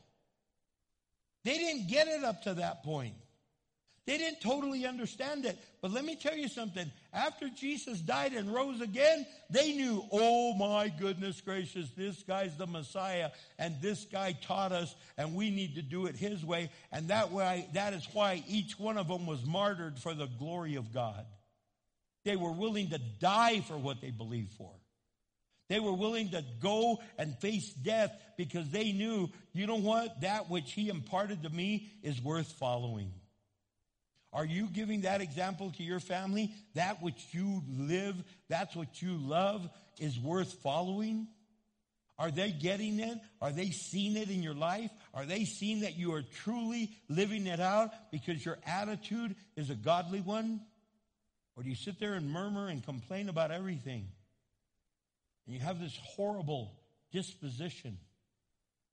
They didn't get it up to that point. They didn't totally understand it. But let me tell you something. After Jesus died and rose again, they knew, oh my goodness gracious, this guy's the Messiah and this guy taught us and we need to do it his way. And that way, that is why each one of them was martyred for the glory of God. They were willing to die for what they believed for. They were willing to go and face death because they knew, you know what? That which he imparted to me is worth following. Are you giving that example to your family? That which you live, that's what you love is worth following? Are they getting it? Are they seeing it in your life? Are they seeing that you are truly living it out because your attitude is a godly one? Or do you sit there and murmur and complain about everything? And you have this horrible disposition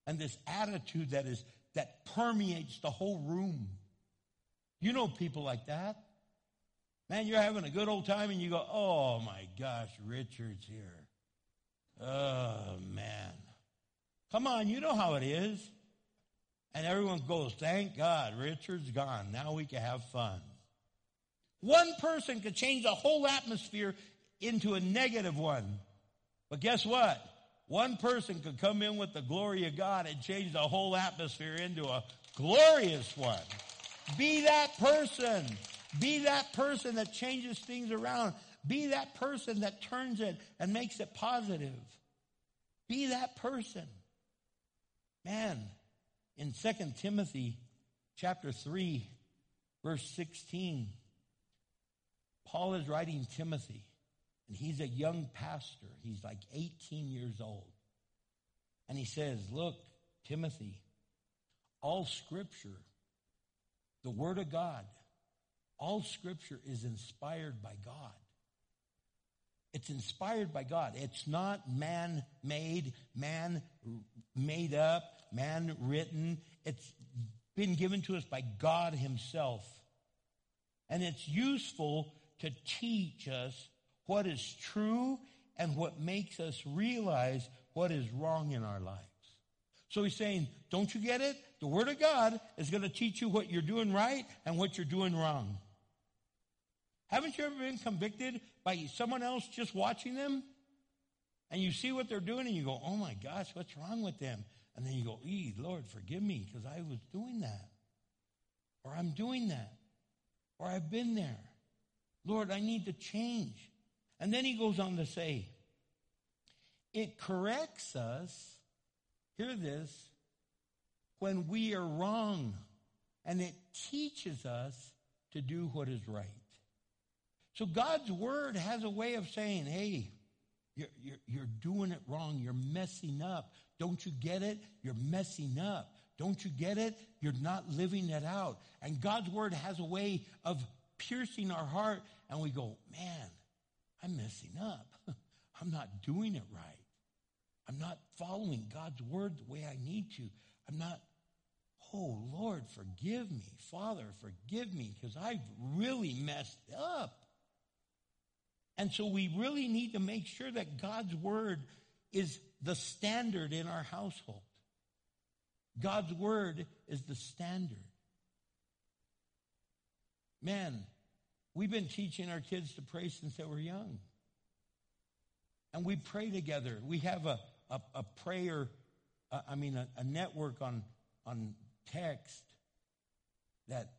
and this attitude that is that permeates the whole room. You know people like that. Man, you're having a good old time and you go, oh my gosh, Richard's here. Oh man. Come on, you know how it is. And everyone goes, thank God, Richard's gone. Now we can have fun. One person could change the whole atmosphere into a negative one. But guess what? One person could come in with the glory of God and change the whole atmosphere into a glorious one. Be that person. Be that person that changes things around. Be that person that turns it and makes it positive. Be that person. Man, in 2 Timothy chapter 3, verse 16, Paul is writing Timothy, and he's a young pastor. He's like 18 years old. And he says, Look, Timothy, all scripture the Word of God, all Scripture is inspired by God. It's inspired by God. It's not man made, man made up, man written. It's been given to us by God Himself. And it's useful to teach us what is true and what makes us realize what is wrong in our lives. So he's saying, don't you get it? The Word of God is going to teach you what you're doing right and what you're doing wrong. Haven't you ever been convicted by someone else just watching them? And you see what they're doing and you go, oh my gosh, what's wrong with them? And then you go, ee, Lord, forgive me because I was doing that. Or I'm doing that. Or I've been there. Lord, I need to change. And then he goes on to say, it corrects us hear this, when we are wrong, and it teaches us to do what is right. So God's word has a way of saying, hey, you're, you're, you're doing it wrong. You're messing up. Don't you get it? You're messing up. Don't you get it? You're not living it out. And God's word has a way of piercing our heart, and we go, man, I'm messing up. I'm not doing it right. I'm not following God's word the way I need to. I'm not, oh Lord, forgive me. Father, forgive me because I've really messed up. And so we really need to make sure that God's word is the standard in our household. God's word is the standard. Man, we've been teaching our kids to pray since they were young. And we pray together. We have a, a, a prayer, uh, I mean, a, a network on, on text that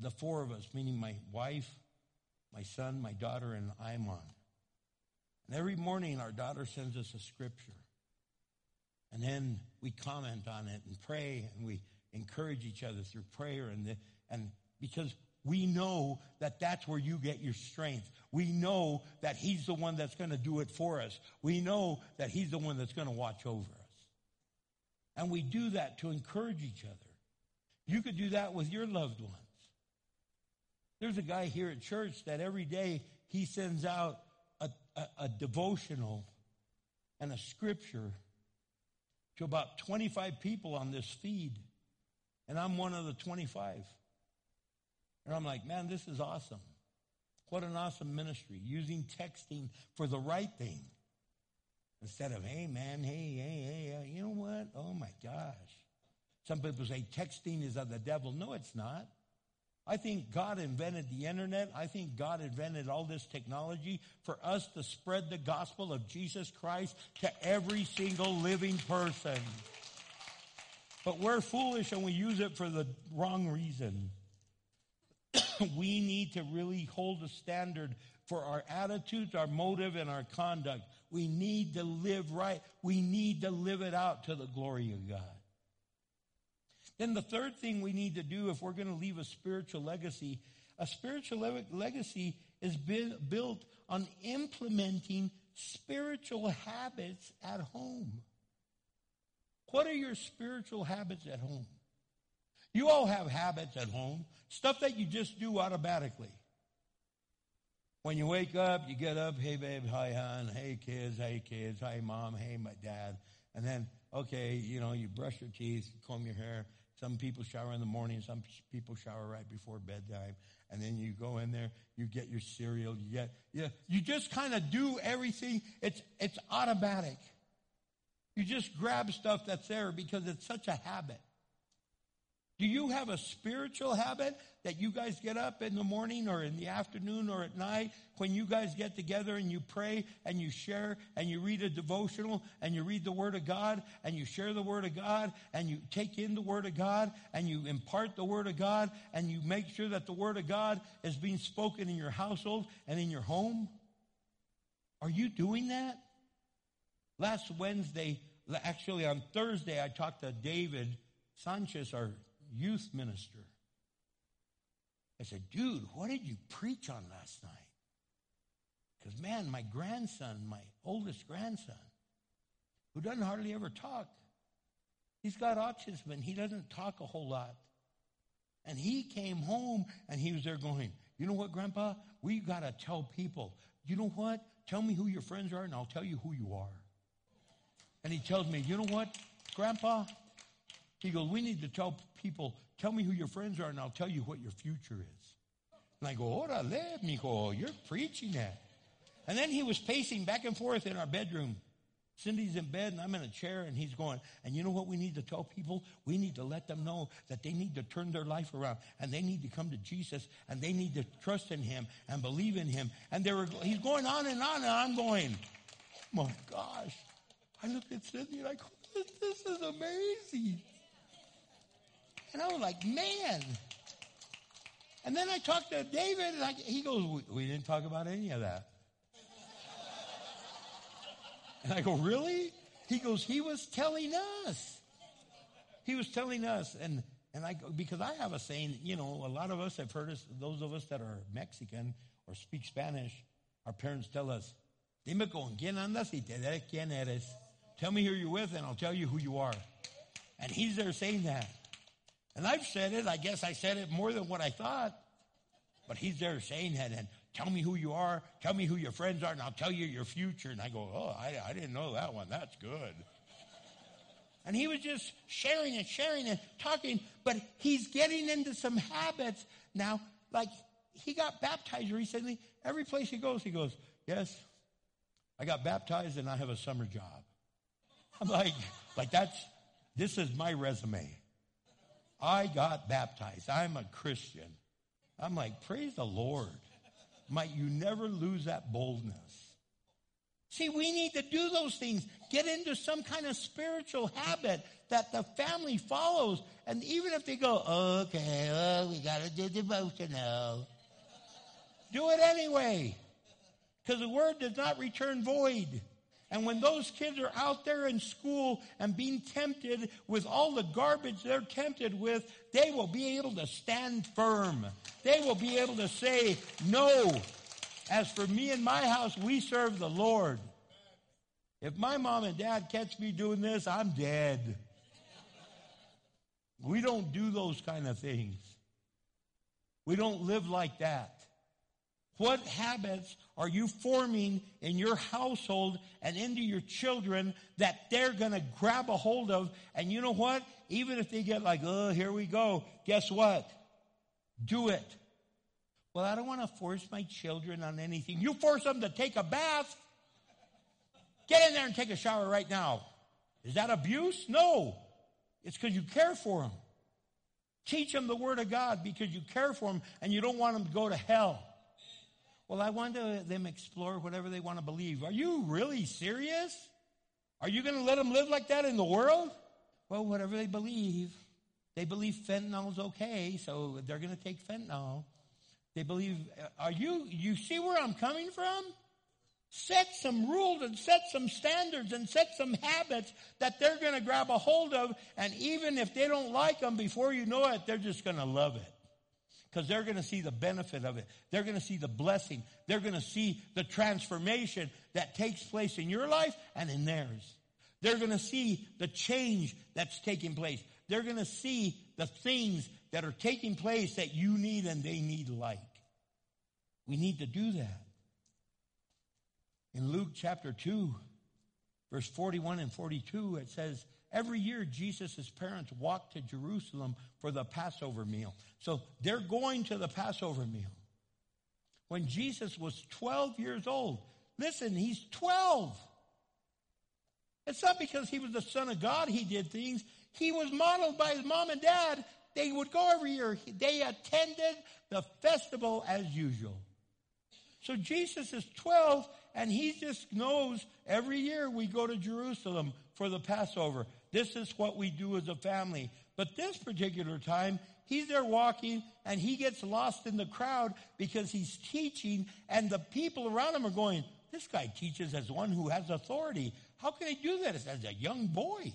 the four of us, meaning my wife, my son, my daughter, and I'm on. And every morning our daughter sends us a scripture. And then we comment on it and pray and we encourage each other through prayer and the, and because we know that that's where you get your strength. We know that He's the one that's going to do it for us. We know that He's the one that's going to watch over us. And we do that to encourage each other. You could do that with your loved ones. There's a guy here at church that every day he sends out a, a, a devotional and a scripture to about 25 people on this feed. And I'm one of the 25. And I'm like, man, this is awesome. What an awesome ministry. Using texting for the right thing. Instead of, hey, man, hey, hey, hey, uh, you know what? Oh my gosh. Some people say texting is of the devil. No, it's not. I think God invented the internet. I think God invented all this technology for us to spread the gospel of Jesus Christ to every single living person. But we're foolish and we use it for the wrong reason. we need to really hold a standard for our attitudes, our motive, and our conduct. We need to live right. We need to live it out to the glory of God. Then the third thing we need to do if we're going to leave a spiritual legacy, a spiritual le- legacy is bu- built on implementing spiritual habits at home. What are your spiritual habits at home? You all have habits at home, stuff that you just do automatically. When you wake up, you get up, hey babe, hi hon, hey kids, hey kids, hey mom, hey my dad. And then, okay, you know, you brush your teeth, comb your hair. Some people shower in the morning, some people shower right before bedtime. And then you go in there, you get your cereal, you get, you, you just kind of do everything. It's, it's automatic. You just grab stuff that's there because it's such a habit. Do you have a spiritual habit that you guys get up in the morning or in the afternoon or at night when you guys get together and you pray and you share and you read a devotional and you read the Word of God and you share the Word of God and you take in the Word of God and you impart the Word of God and you make sure that the Word of God is being spoken in your household and in your home? Are you doing that? Last Wednesday, actually on Thursday, I talked to David Sanchez, our youth minister. I said, dude, what did you preach on last night? Because, man, my grandson, my oldest grandson, who doesn't hardly ever talk, he's got autism and he doesn't talk a whole lot. And he came home and he was there going, you know what, Grandpa? We got to tell people, you know what? Tell me who your friends are and I'll tell you who you are. And he tells me, you know what, Grandpa? He goes, we need to tell people, tell me who your friends are and I'll tell you what your future is. And I go, orale, mijo, you're preaching that. And then he was pacing back and forth in our bedroom. Cindy's in bed and I'm in a chair and he's going, and you know what we need to tell people? We need to let them know that they need to turn their life around and they need to come to Jesus and they need to trust in him and believe in him. And they were, he's going on and on and I'm going, oh my gosh. I looked at Cindy and I go, this is amazing. And I was like, man. And then I talked to David and I, he goes, we, we didn't talk about any of that. And I go, really? He goes, he was telling us. He was telling us. And, and I go, because I have a saying, you know, a lot of us have heard us, those of us that are Mexican or speak Spanish, our parents tell us, dime con quién andas y te diré quién eres. Tell me who you're with and I'll tell you who you are. And he's there saying that. And I've said it, I guess I said it more than what I thought. But he's there saying that and tell me who you are, tell me who your friends are, and I'll tell you your future. And I go, oh, I, I didn't know that one. That's good. And he was just sharing and sharing and talking, but he's getting into some habits now. Like he got baptized recently. Every place he goes, he goes, Yes, I got baptized and I have a summer job. I'm like, like that's this is my resume. I got baptized. I'm a Christian. I'm like, praise the Lord. Might you never lose that boldness. See, we need to do those things. Get into some kind of spiritual habit that the family follows. And even if they go, okay, well, we got to do devotional. Do it anyway. Because the word does not return void. And when those kids are out there in school and being tempted with all the garbage they're tempted with, they will be able to stand firm. They will be able to say, no. As for me and my house, we serve the Lord. If my mom and dad catch me doing this, I'm dead. We don't do those kind of things. We don't live like that. What habits are you forming in your household and into your children that they're going to grab a hold of? And you know what? Even if they get like, oh, here we go, guess what? Do it. Well, I don't want to force my children on anything. You force them to take a bath. Get in there and take a shower right now. Is that abuse? No. It's because you care for them. Teach them the Word of God because you care for them and you don't want them to go to hell. Well, I want to, them explore whatever they want to believe. Are you really serious? Are you going to let them live like that in the world? Well, whatever they believe. They believe fentanyl's okay, so they're going to take fentanyl. They believe, uh, are you, you see where I'm coming from? Set some rules and set some standards and set some habits that they're going to grab a hold of. And even if they don't like them before you know it, they're just going to love it. Because they're going to see the benefit of it. They're going to see the blessing. They're going to see the transformation that takes place in your life and in theirs. They're going to see the change that's taking place. They're going to see the things that are taking place that you need and they need like. We need to do that. In Luke chapter 2, verse 41 and 42, it says, Every year, Jesus' parents walked to Jerusalem for the Passover meal. So they're going to the Passover meal. When Jesus was 12 years old, listen, he's 12. It's not because he was the son of God he did things. He was modeled by his mom and dad. They would go every year. They attended the festival as usual. So Jesus is 12 and he just knows every year we go to Jerusalem for the Passover. This is what we do as a family. But this particular time, he's there walking and he gets lost in the crowd because he's teaching and the people around him are going, this guy teaches as one who has authority. How can he do that as a young boy?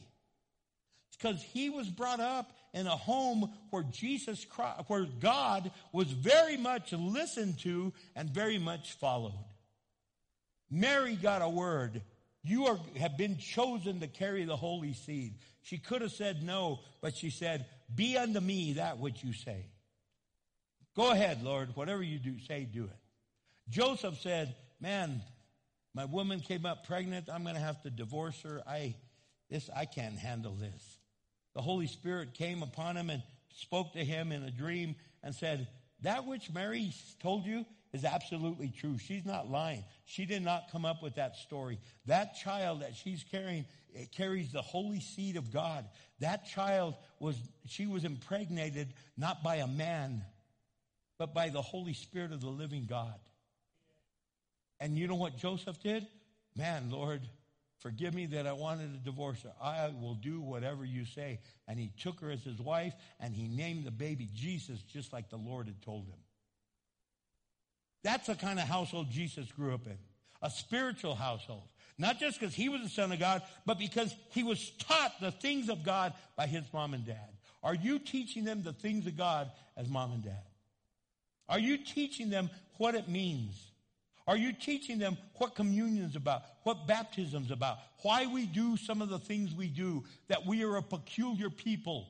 It's because he was brought up in a home where Jesus Christ, where God was very much listened to and very much followed. Mary got a word. You are, have been chosen to carry the holy seed. She could have said no, but she said, be unto me that which you say. Go ahead, Lord. Whatever you do, say, do it. Joseph said, man, my woman came up pregnant. I'm going to have to divorce her. I, this, I can't handle this. The Holy Spirit came upon him and spoke to him in a dream and said, that which Mary told you is absolutely true. She's not lying. She did not come up with that story. That child that she's carrying, it carries the holy seed of God. That child was, she was impregnated not by a man, but by the Holy Spirit of the living God. And you know what Joseph did? Man, Lord, forgive me that I wanted to divorce her. I will do whatever you say. And he took her as his wife and he named the baby Jesus just like the Lord had told him. That's the kind of household Jesus grew up in. A spiritual household. Not just because he was the son of God, but because he was taught the things of God by his mom and dad. Are you teaching them the things of God as mom and dad? Are you teaching them what it means? Are you teaching them what communion's about, what baptism's about, why we do some of the things we do, that we are a peculiar people?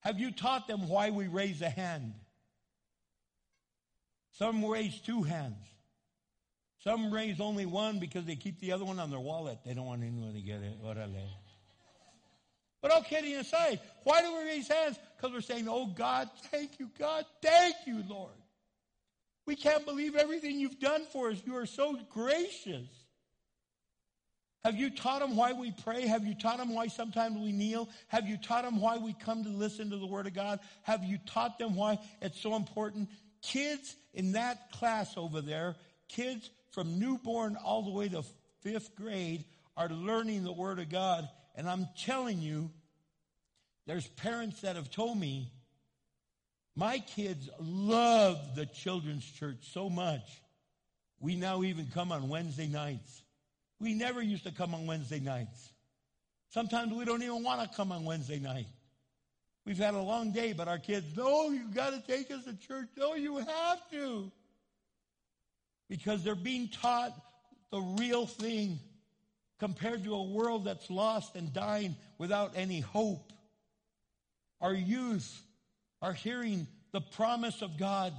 Have you taught them why we raise a hand? Some raise two hands. Some raise only one because they keep the other one on their wallet. They don't want anyone to get it. Orale. But all kidding aside, why do we raise hands? Because we're saying, oh God, thank you, God, thank you, Lord. We can't believe everything you've done for us. You are so gracious. Have you taught them why we pray? Have you taught them why sometimes we kneel? Have you taught them why we come to listen to the Word of God? Have you taught them why it's so important? Kids in that class over there, kids from newborn all the way to fifth grade are learning the Word of God. And I'm telling you, there's parents that have told me, my kids love the children's church so much. We now even come on Wednesday nights. We never used to come on Wednesday nights. Sometimes we don't even want to come on Wednesday night. We've had a long day, but our kids, no, you've got to take us to church. No, you have to. Because they're being taught the real thing compared to a world that's lost and dying without any hope. Our youth are hearing the promise of God.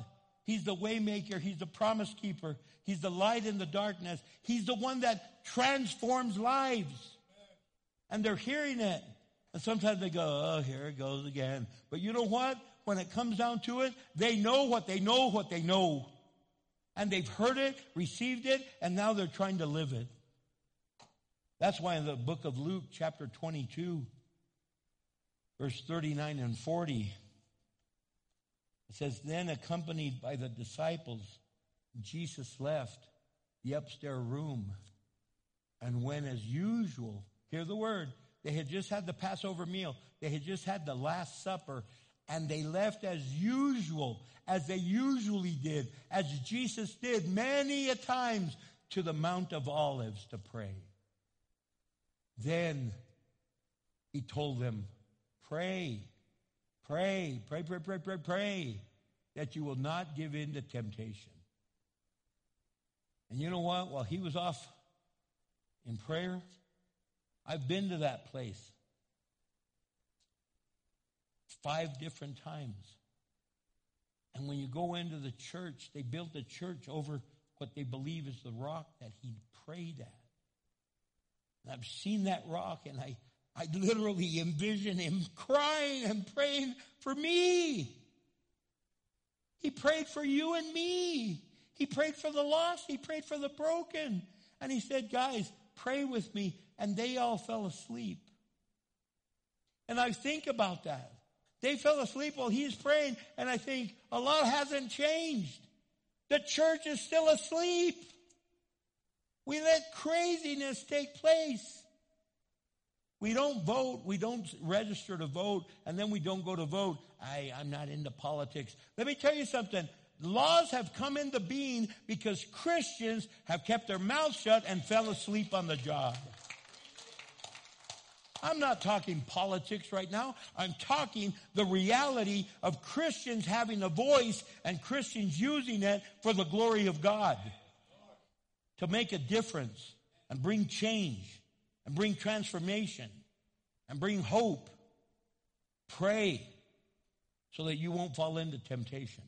He's the waymaker. He's the promise keeper. He's the light in the darkness. He's the one that transforms lives. And they're hearing it. And sometimes they go, oh, here it goes again. But you know what? When it comes down to it, they know what they know what they know. And they've heard it, received it, and now they're trying to live it. That's why in the book of Luke, chapter 22, verse 39 and 40, it says, Then accompanied by the disciples, Jesus left the upstairs room and went as usual. Hear the word. They had just had the Passover meal. They had just had the Last Supper. And they left as usual, as they usually did, as Jesus did many a times to the Mount of Olives to pray. Then he told them, pray, pray, pray, pray, pray, pray, pray, that you will not give in to temptation. And you know what? While he was off in prayer, I've been to that place five different times. And when you go into the church, they built a church over what they believe is the rock that he prayed at. And I've seen that rock and I, I literally envision him crying and praying for me. He prayed for you and me. He prayed for the lost. He prayed for the broken. And he said, guys, pray with me. And they all fell asleep. And I think about that. They fell asleep while he's praying, and I think a lot hasn't changed. The church is still asleep. We let craziness take place. We don't vote. We don't register to vote, and then we don't go to vote. I, I'm not into politics. Let me tell you something. Laws have come into being because Christians have kept their mouths shut and fell asleep on the job. I'm not talking politics right now. I'm talking the reality of Christians having a voice and Christians using it for the glory of God to make a difference and bring change and bring transformation and bring hope. Pray so that you won't fall into temptation.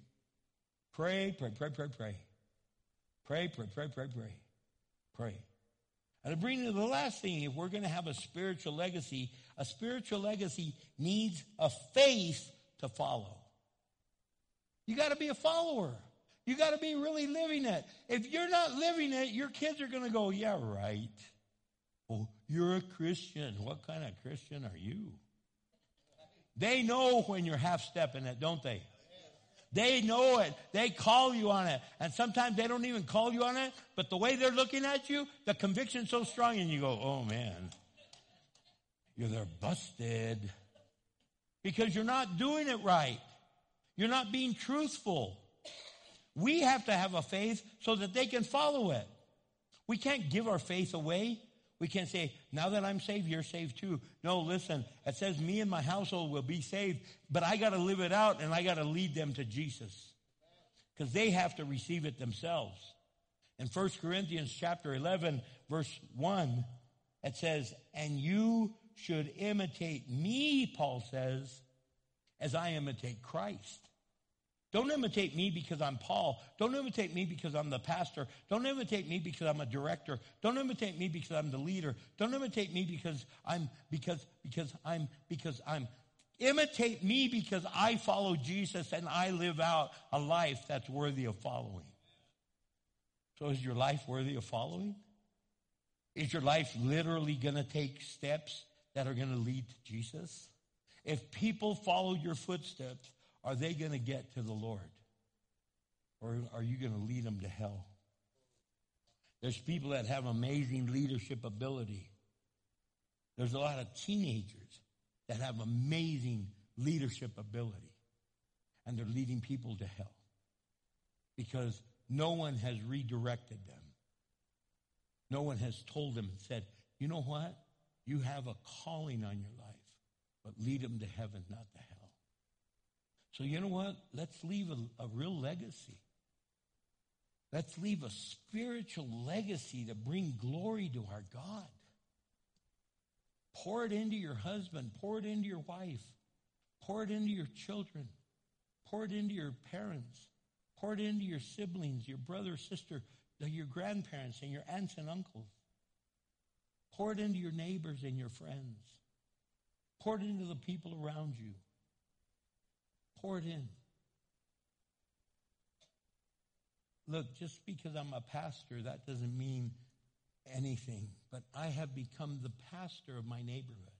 Pray, pray, pray, pray, pray. Pray, pray, pray, pray, pray. Pray. And to bring to the last thing, if we're going to have a spiritual legacy, a spiritual legacy needs a faith to follow. You got to be a follower. You got to be really living it. If you're not living it, your kids are going to go, yeah, right. Well, you're a Christian. What kind of Christian are you? They know when you're half stepping it, don't they? They know it. They call you on it. And sometimes they don't even call you on it, but the way they're looking at you, the conviction's so strong and you go, oh man, you're there busted. Because you're not doing it right. You're not being truthful. We have to have a faith so that they can follow it. We can't give our faith away. We can't say, now that I'm saved, you're saved too. No, listen, it says me and my household will be saved, but I got to live it out and I got to lead them to Jesus because they have to receive it themselves. In 1 Corinthians chapter 11, verse 1, it says, and you should imitate me, Paul says, as I imitate Christ. Don't imitate me because I'm Paul. Don't imitate me because I'm the pastor. Don't imitate me because I'm a director. Don't imitate me because I'm the leader. Don't imitate me because I'm because because I'm because I'm imitate me because I follow Jesus and I live out a life that's worthy of following. So is your life worthy of following? Is your life literally going to take steps that are going to lead to Jesus? If people follow your footsteps, are they going to get to the Lord? Or are you going to lead them to hell? There's people that have amazing leadership ability. There's a lot of teenagers that have amazing leadership ability. And they're leading people to hell. Because no one has redirected them. No one has told them and said, you know what? You have a calling on your life, but lead them to heaven, not to hell. So you know what? Let's leave a, a real legacy. Let's leave a spiritual legacy to bring glory to our God. Pour it into your husband. Pour it into your wife. Pour it into your children. Pour it into your parents. Pour it into your siblings, your brother, sister, uh, your grandparents, and your aunts and uncles. Pour it into your neighbors and your friends. Pour it into the people around you. Pour it in. Look, just because I'm a pastor, that doesn't mean anything. But I have become the pastor of my neighborhood.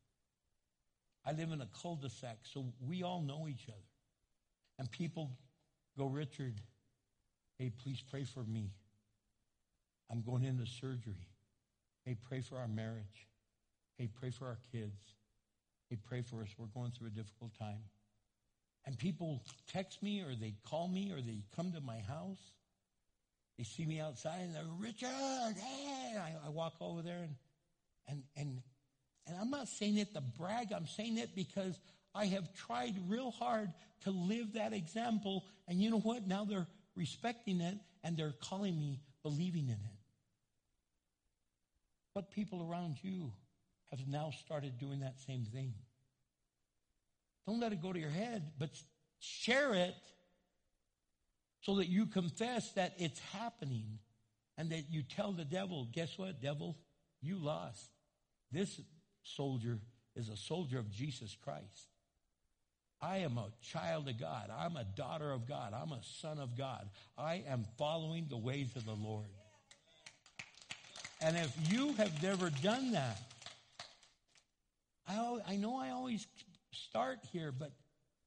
I live in a cul-de-sac, so we all know each other. And people go, Richard, hey, please pray for me. I'm going into surgery. Hey, pray for our marriage. Hey, pray for our kids. Hey, pray for us. We're going through a difficult time. And people text me or they call me or they come to my house. They see me outside and they're, Richard, hey. I, I walk over there and, and, and, and I'm not saying it to brag. I'm saying it because I have tried real hard to live that example. And you know what? Now they're respecting it and they're calling me believing in it. What people around you have now started doing that same thing? Don't let it go to your head, but share it so that you confess that it's happening and that you tell the devil, guess what, devil? You lost. This soldier is a soldier of Jesus Christ. I am a child of God. I'm a daughter of God. I'm a son of God. I am following the ways of the Lord. And if you have never done that, I, I know I always start here, but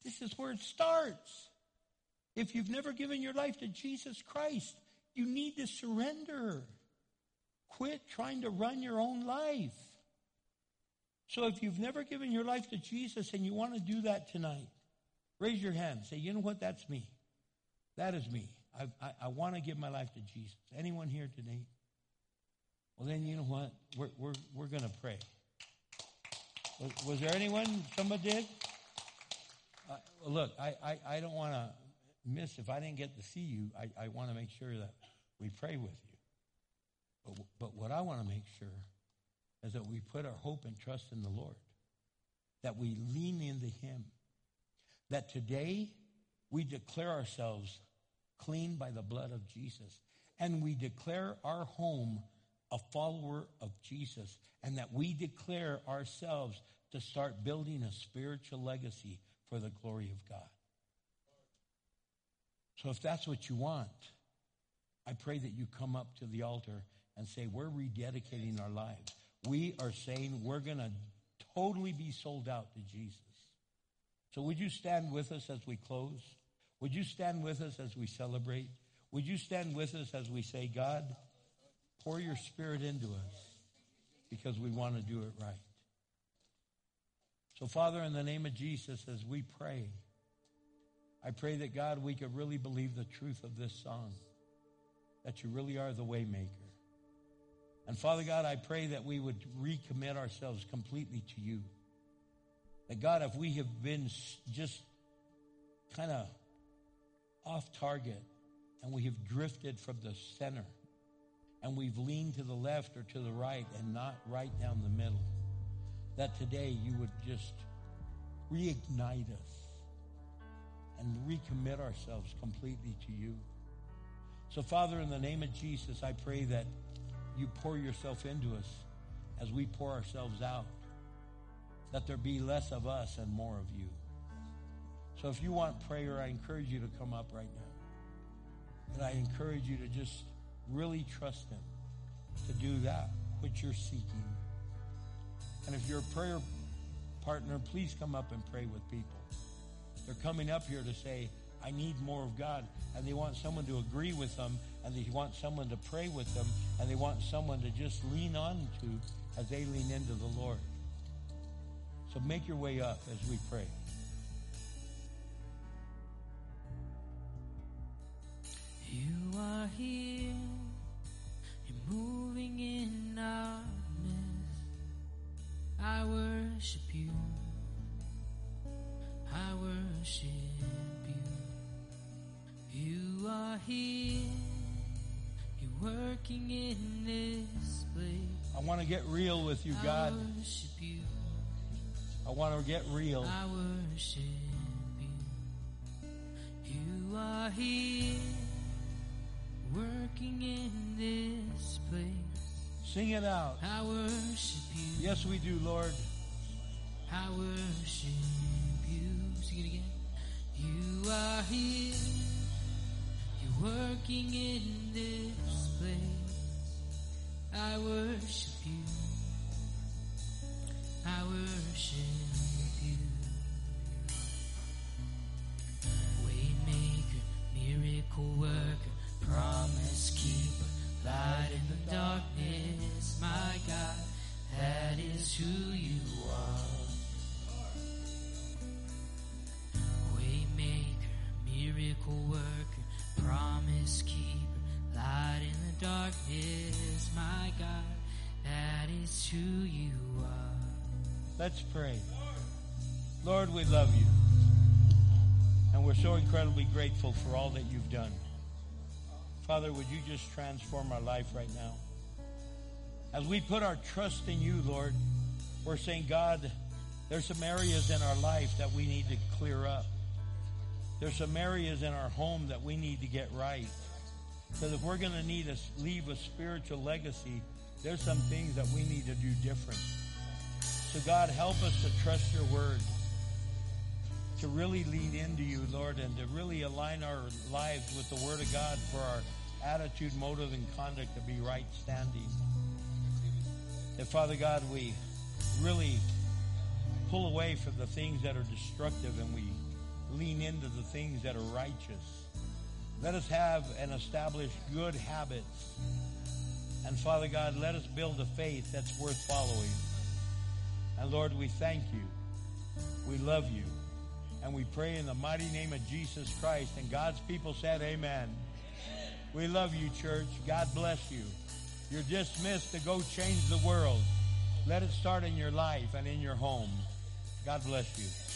this is where it starts. If you've never given your life to Jesus Christ, you need to surrender. Quit trying to run your own life. So if you've never given your life to Jesus and you want to do that tonight, raise your hand. Say, you know what? That's me. That is me. I, I, I want to give my life to Jesus. Anyone here today? Well, then you know what? We're, we're, we're going to pray. Was, there anyone? Somebody did? Uh, look, I, I, I don't want to miss, if I didn't get to see you, I, I want to make sure that we pray with you. But, but what I want to make sure is that we put our hope and trust in the Lord, that we lean into Him, that today we declare ourselves clean by the blood of Jesus, and we declare our home a follower of Jesus, and that we declare ourselves to start building a spiritual legacy for the glory of God. So if that's what you want, I pray that you come up to the altar and say, We're rededicating our lives. We are saying we're going to totally be sold out to Jesus. So would you stand with us as we close? Would you stand with us as we celebrate? Would you stand with us as we say, God, pour your spirit into us because we want to do it right. So, Father, in the name of Jesus, as we pray, I pray that God, we could really believe the truth of this song, that you really are the waymaker. And Father God, I pray that we would recommit ourselves completely to you. That God, if we have been just kind of off target and we have drifted from the center and we've leaned to the left or to the right and not right down the middle, that today you would just reignite us and recommit ourselves completely to you. So, Father, in the name of Jesus, I pray that you pour yourself into us as we pour ourselves out, that there be less of us and more of you. So, if you want prayer, I encourage you to come up right now. And I encourage you to just really trust Him to do that which you're seeking. And if you're a prayer partner, please come up and pray with people. They're coming up here to say, I need more of God. And they want someone to agree with them, and they want someone to pray with them, and they want someone to just lean on to as they lean into the Lord. So make your way up as we pray. You are here, moving in our midst. I worship you, I worship you. You are here, you're working in this place. I want to get real with you, I God. worship you, I want to get real. I worship you. You are here, working in this place. Sing it out. I worship you. Yes, we do, Lord. I worship you. Sing it again. You are here. You're working in this place. I worship you. I worship you. Waymaker, miracle worker, promise keeper, light in the darkness, my God, that is who you are. Waymaker, miracle worker, promise keeper, light in the darkness, my God, that is who you are. Let's pray. Lord, we love you. And we're so incredibly grateful for all that you've done. Father, would you just transform our life right now? As we put our trust in you, Lord, we're saying, God, there's some areas in our life that we need to clear up. There's some areas in our home that we need to get right. Because if we're going to need to leave a spiritual legacy, there's some things that we need to do different. So God, help us to trust your word, to really lean into you, Lord, and to really align our lives with the word of God for our attitude, motive, and conduct to be right standing. That Father God, we really pull away from the things that are destructive and we lean into the things that are righteous. Let us have and establish good habits. And Father God, let us build a faith that's worth following. And Lord, we thank you. We love you. And we pray in the mighty name of Jesus Christ. And God's people said, Amen. We love you, church. God bless you. You're dismissed to go change the world. Let it start in your life and in your home. God bless you.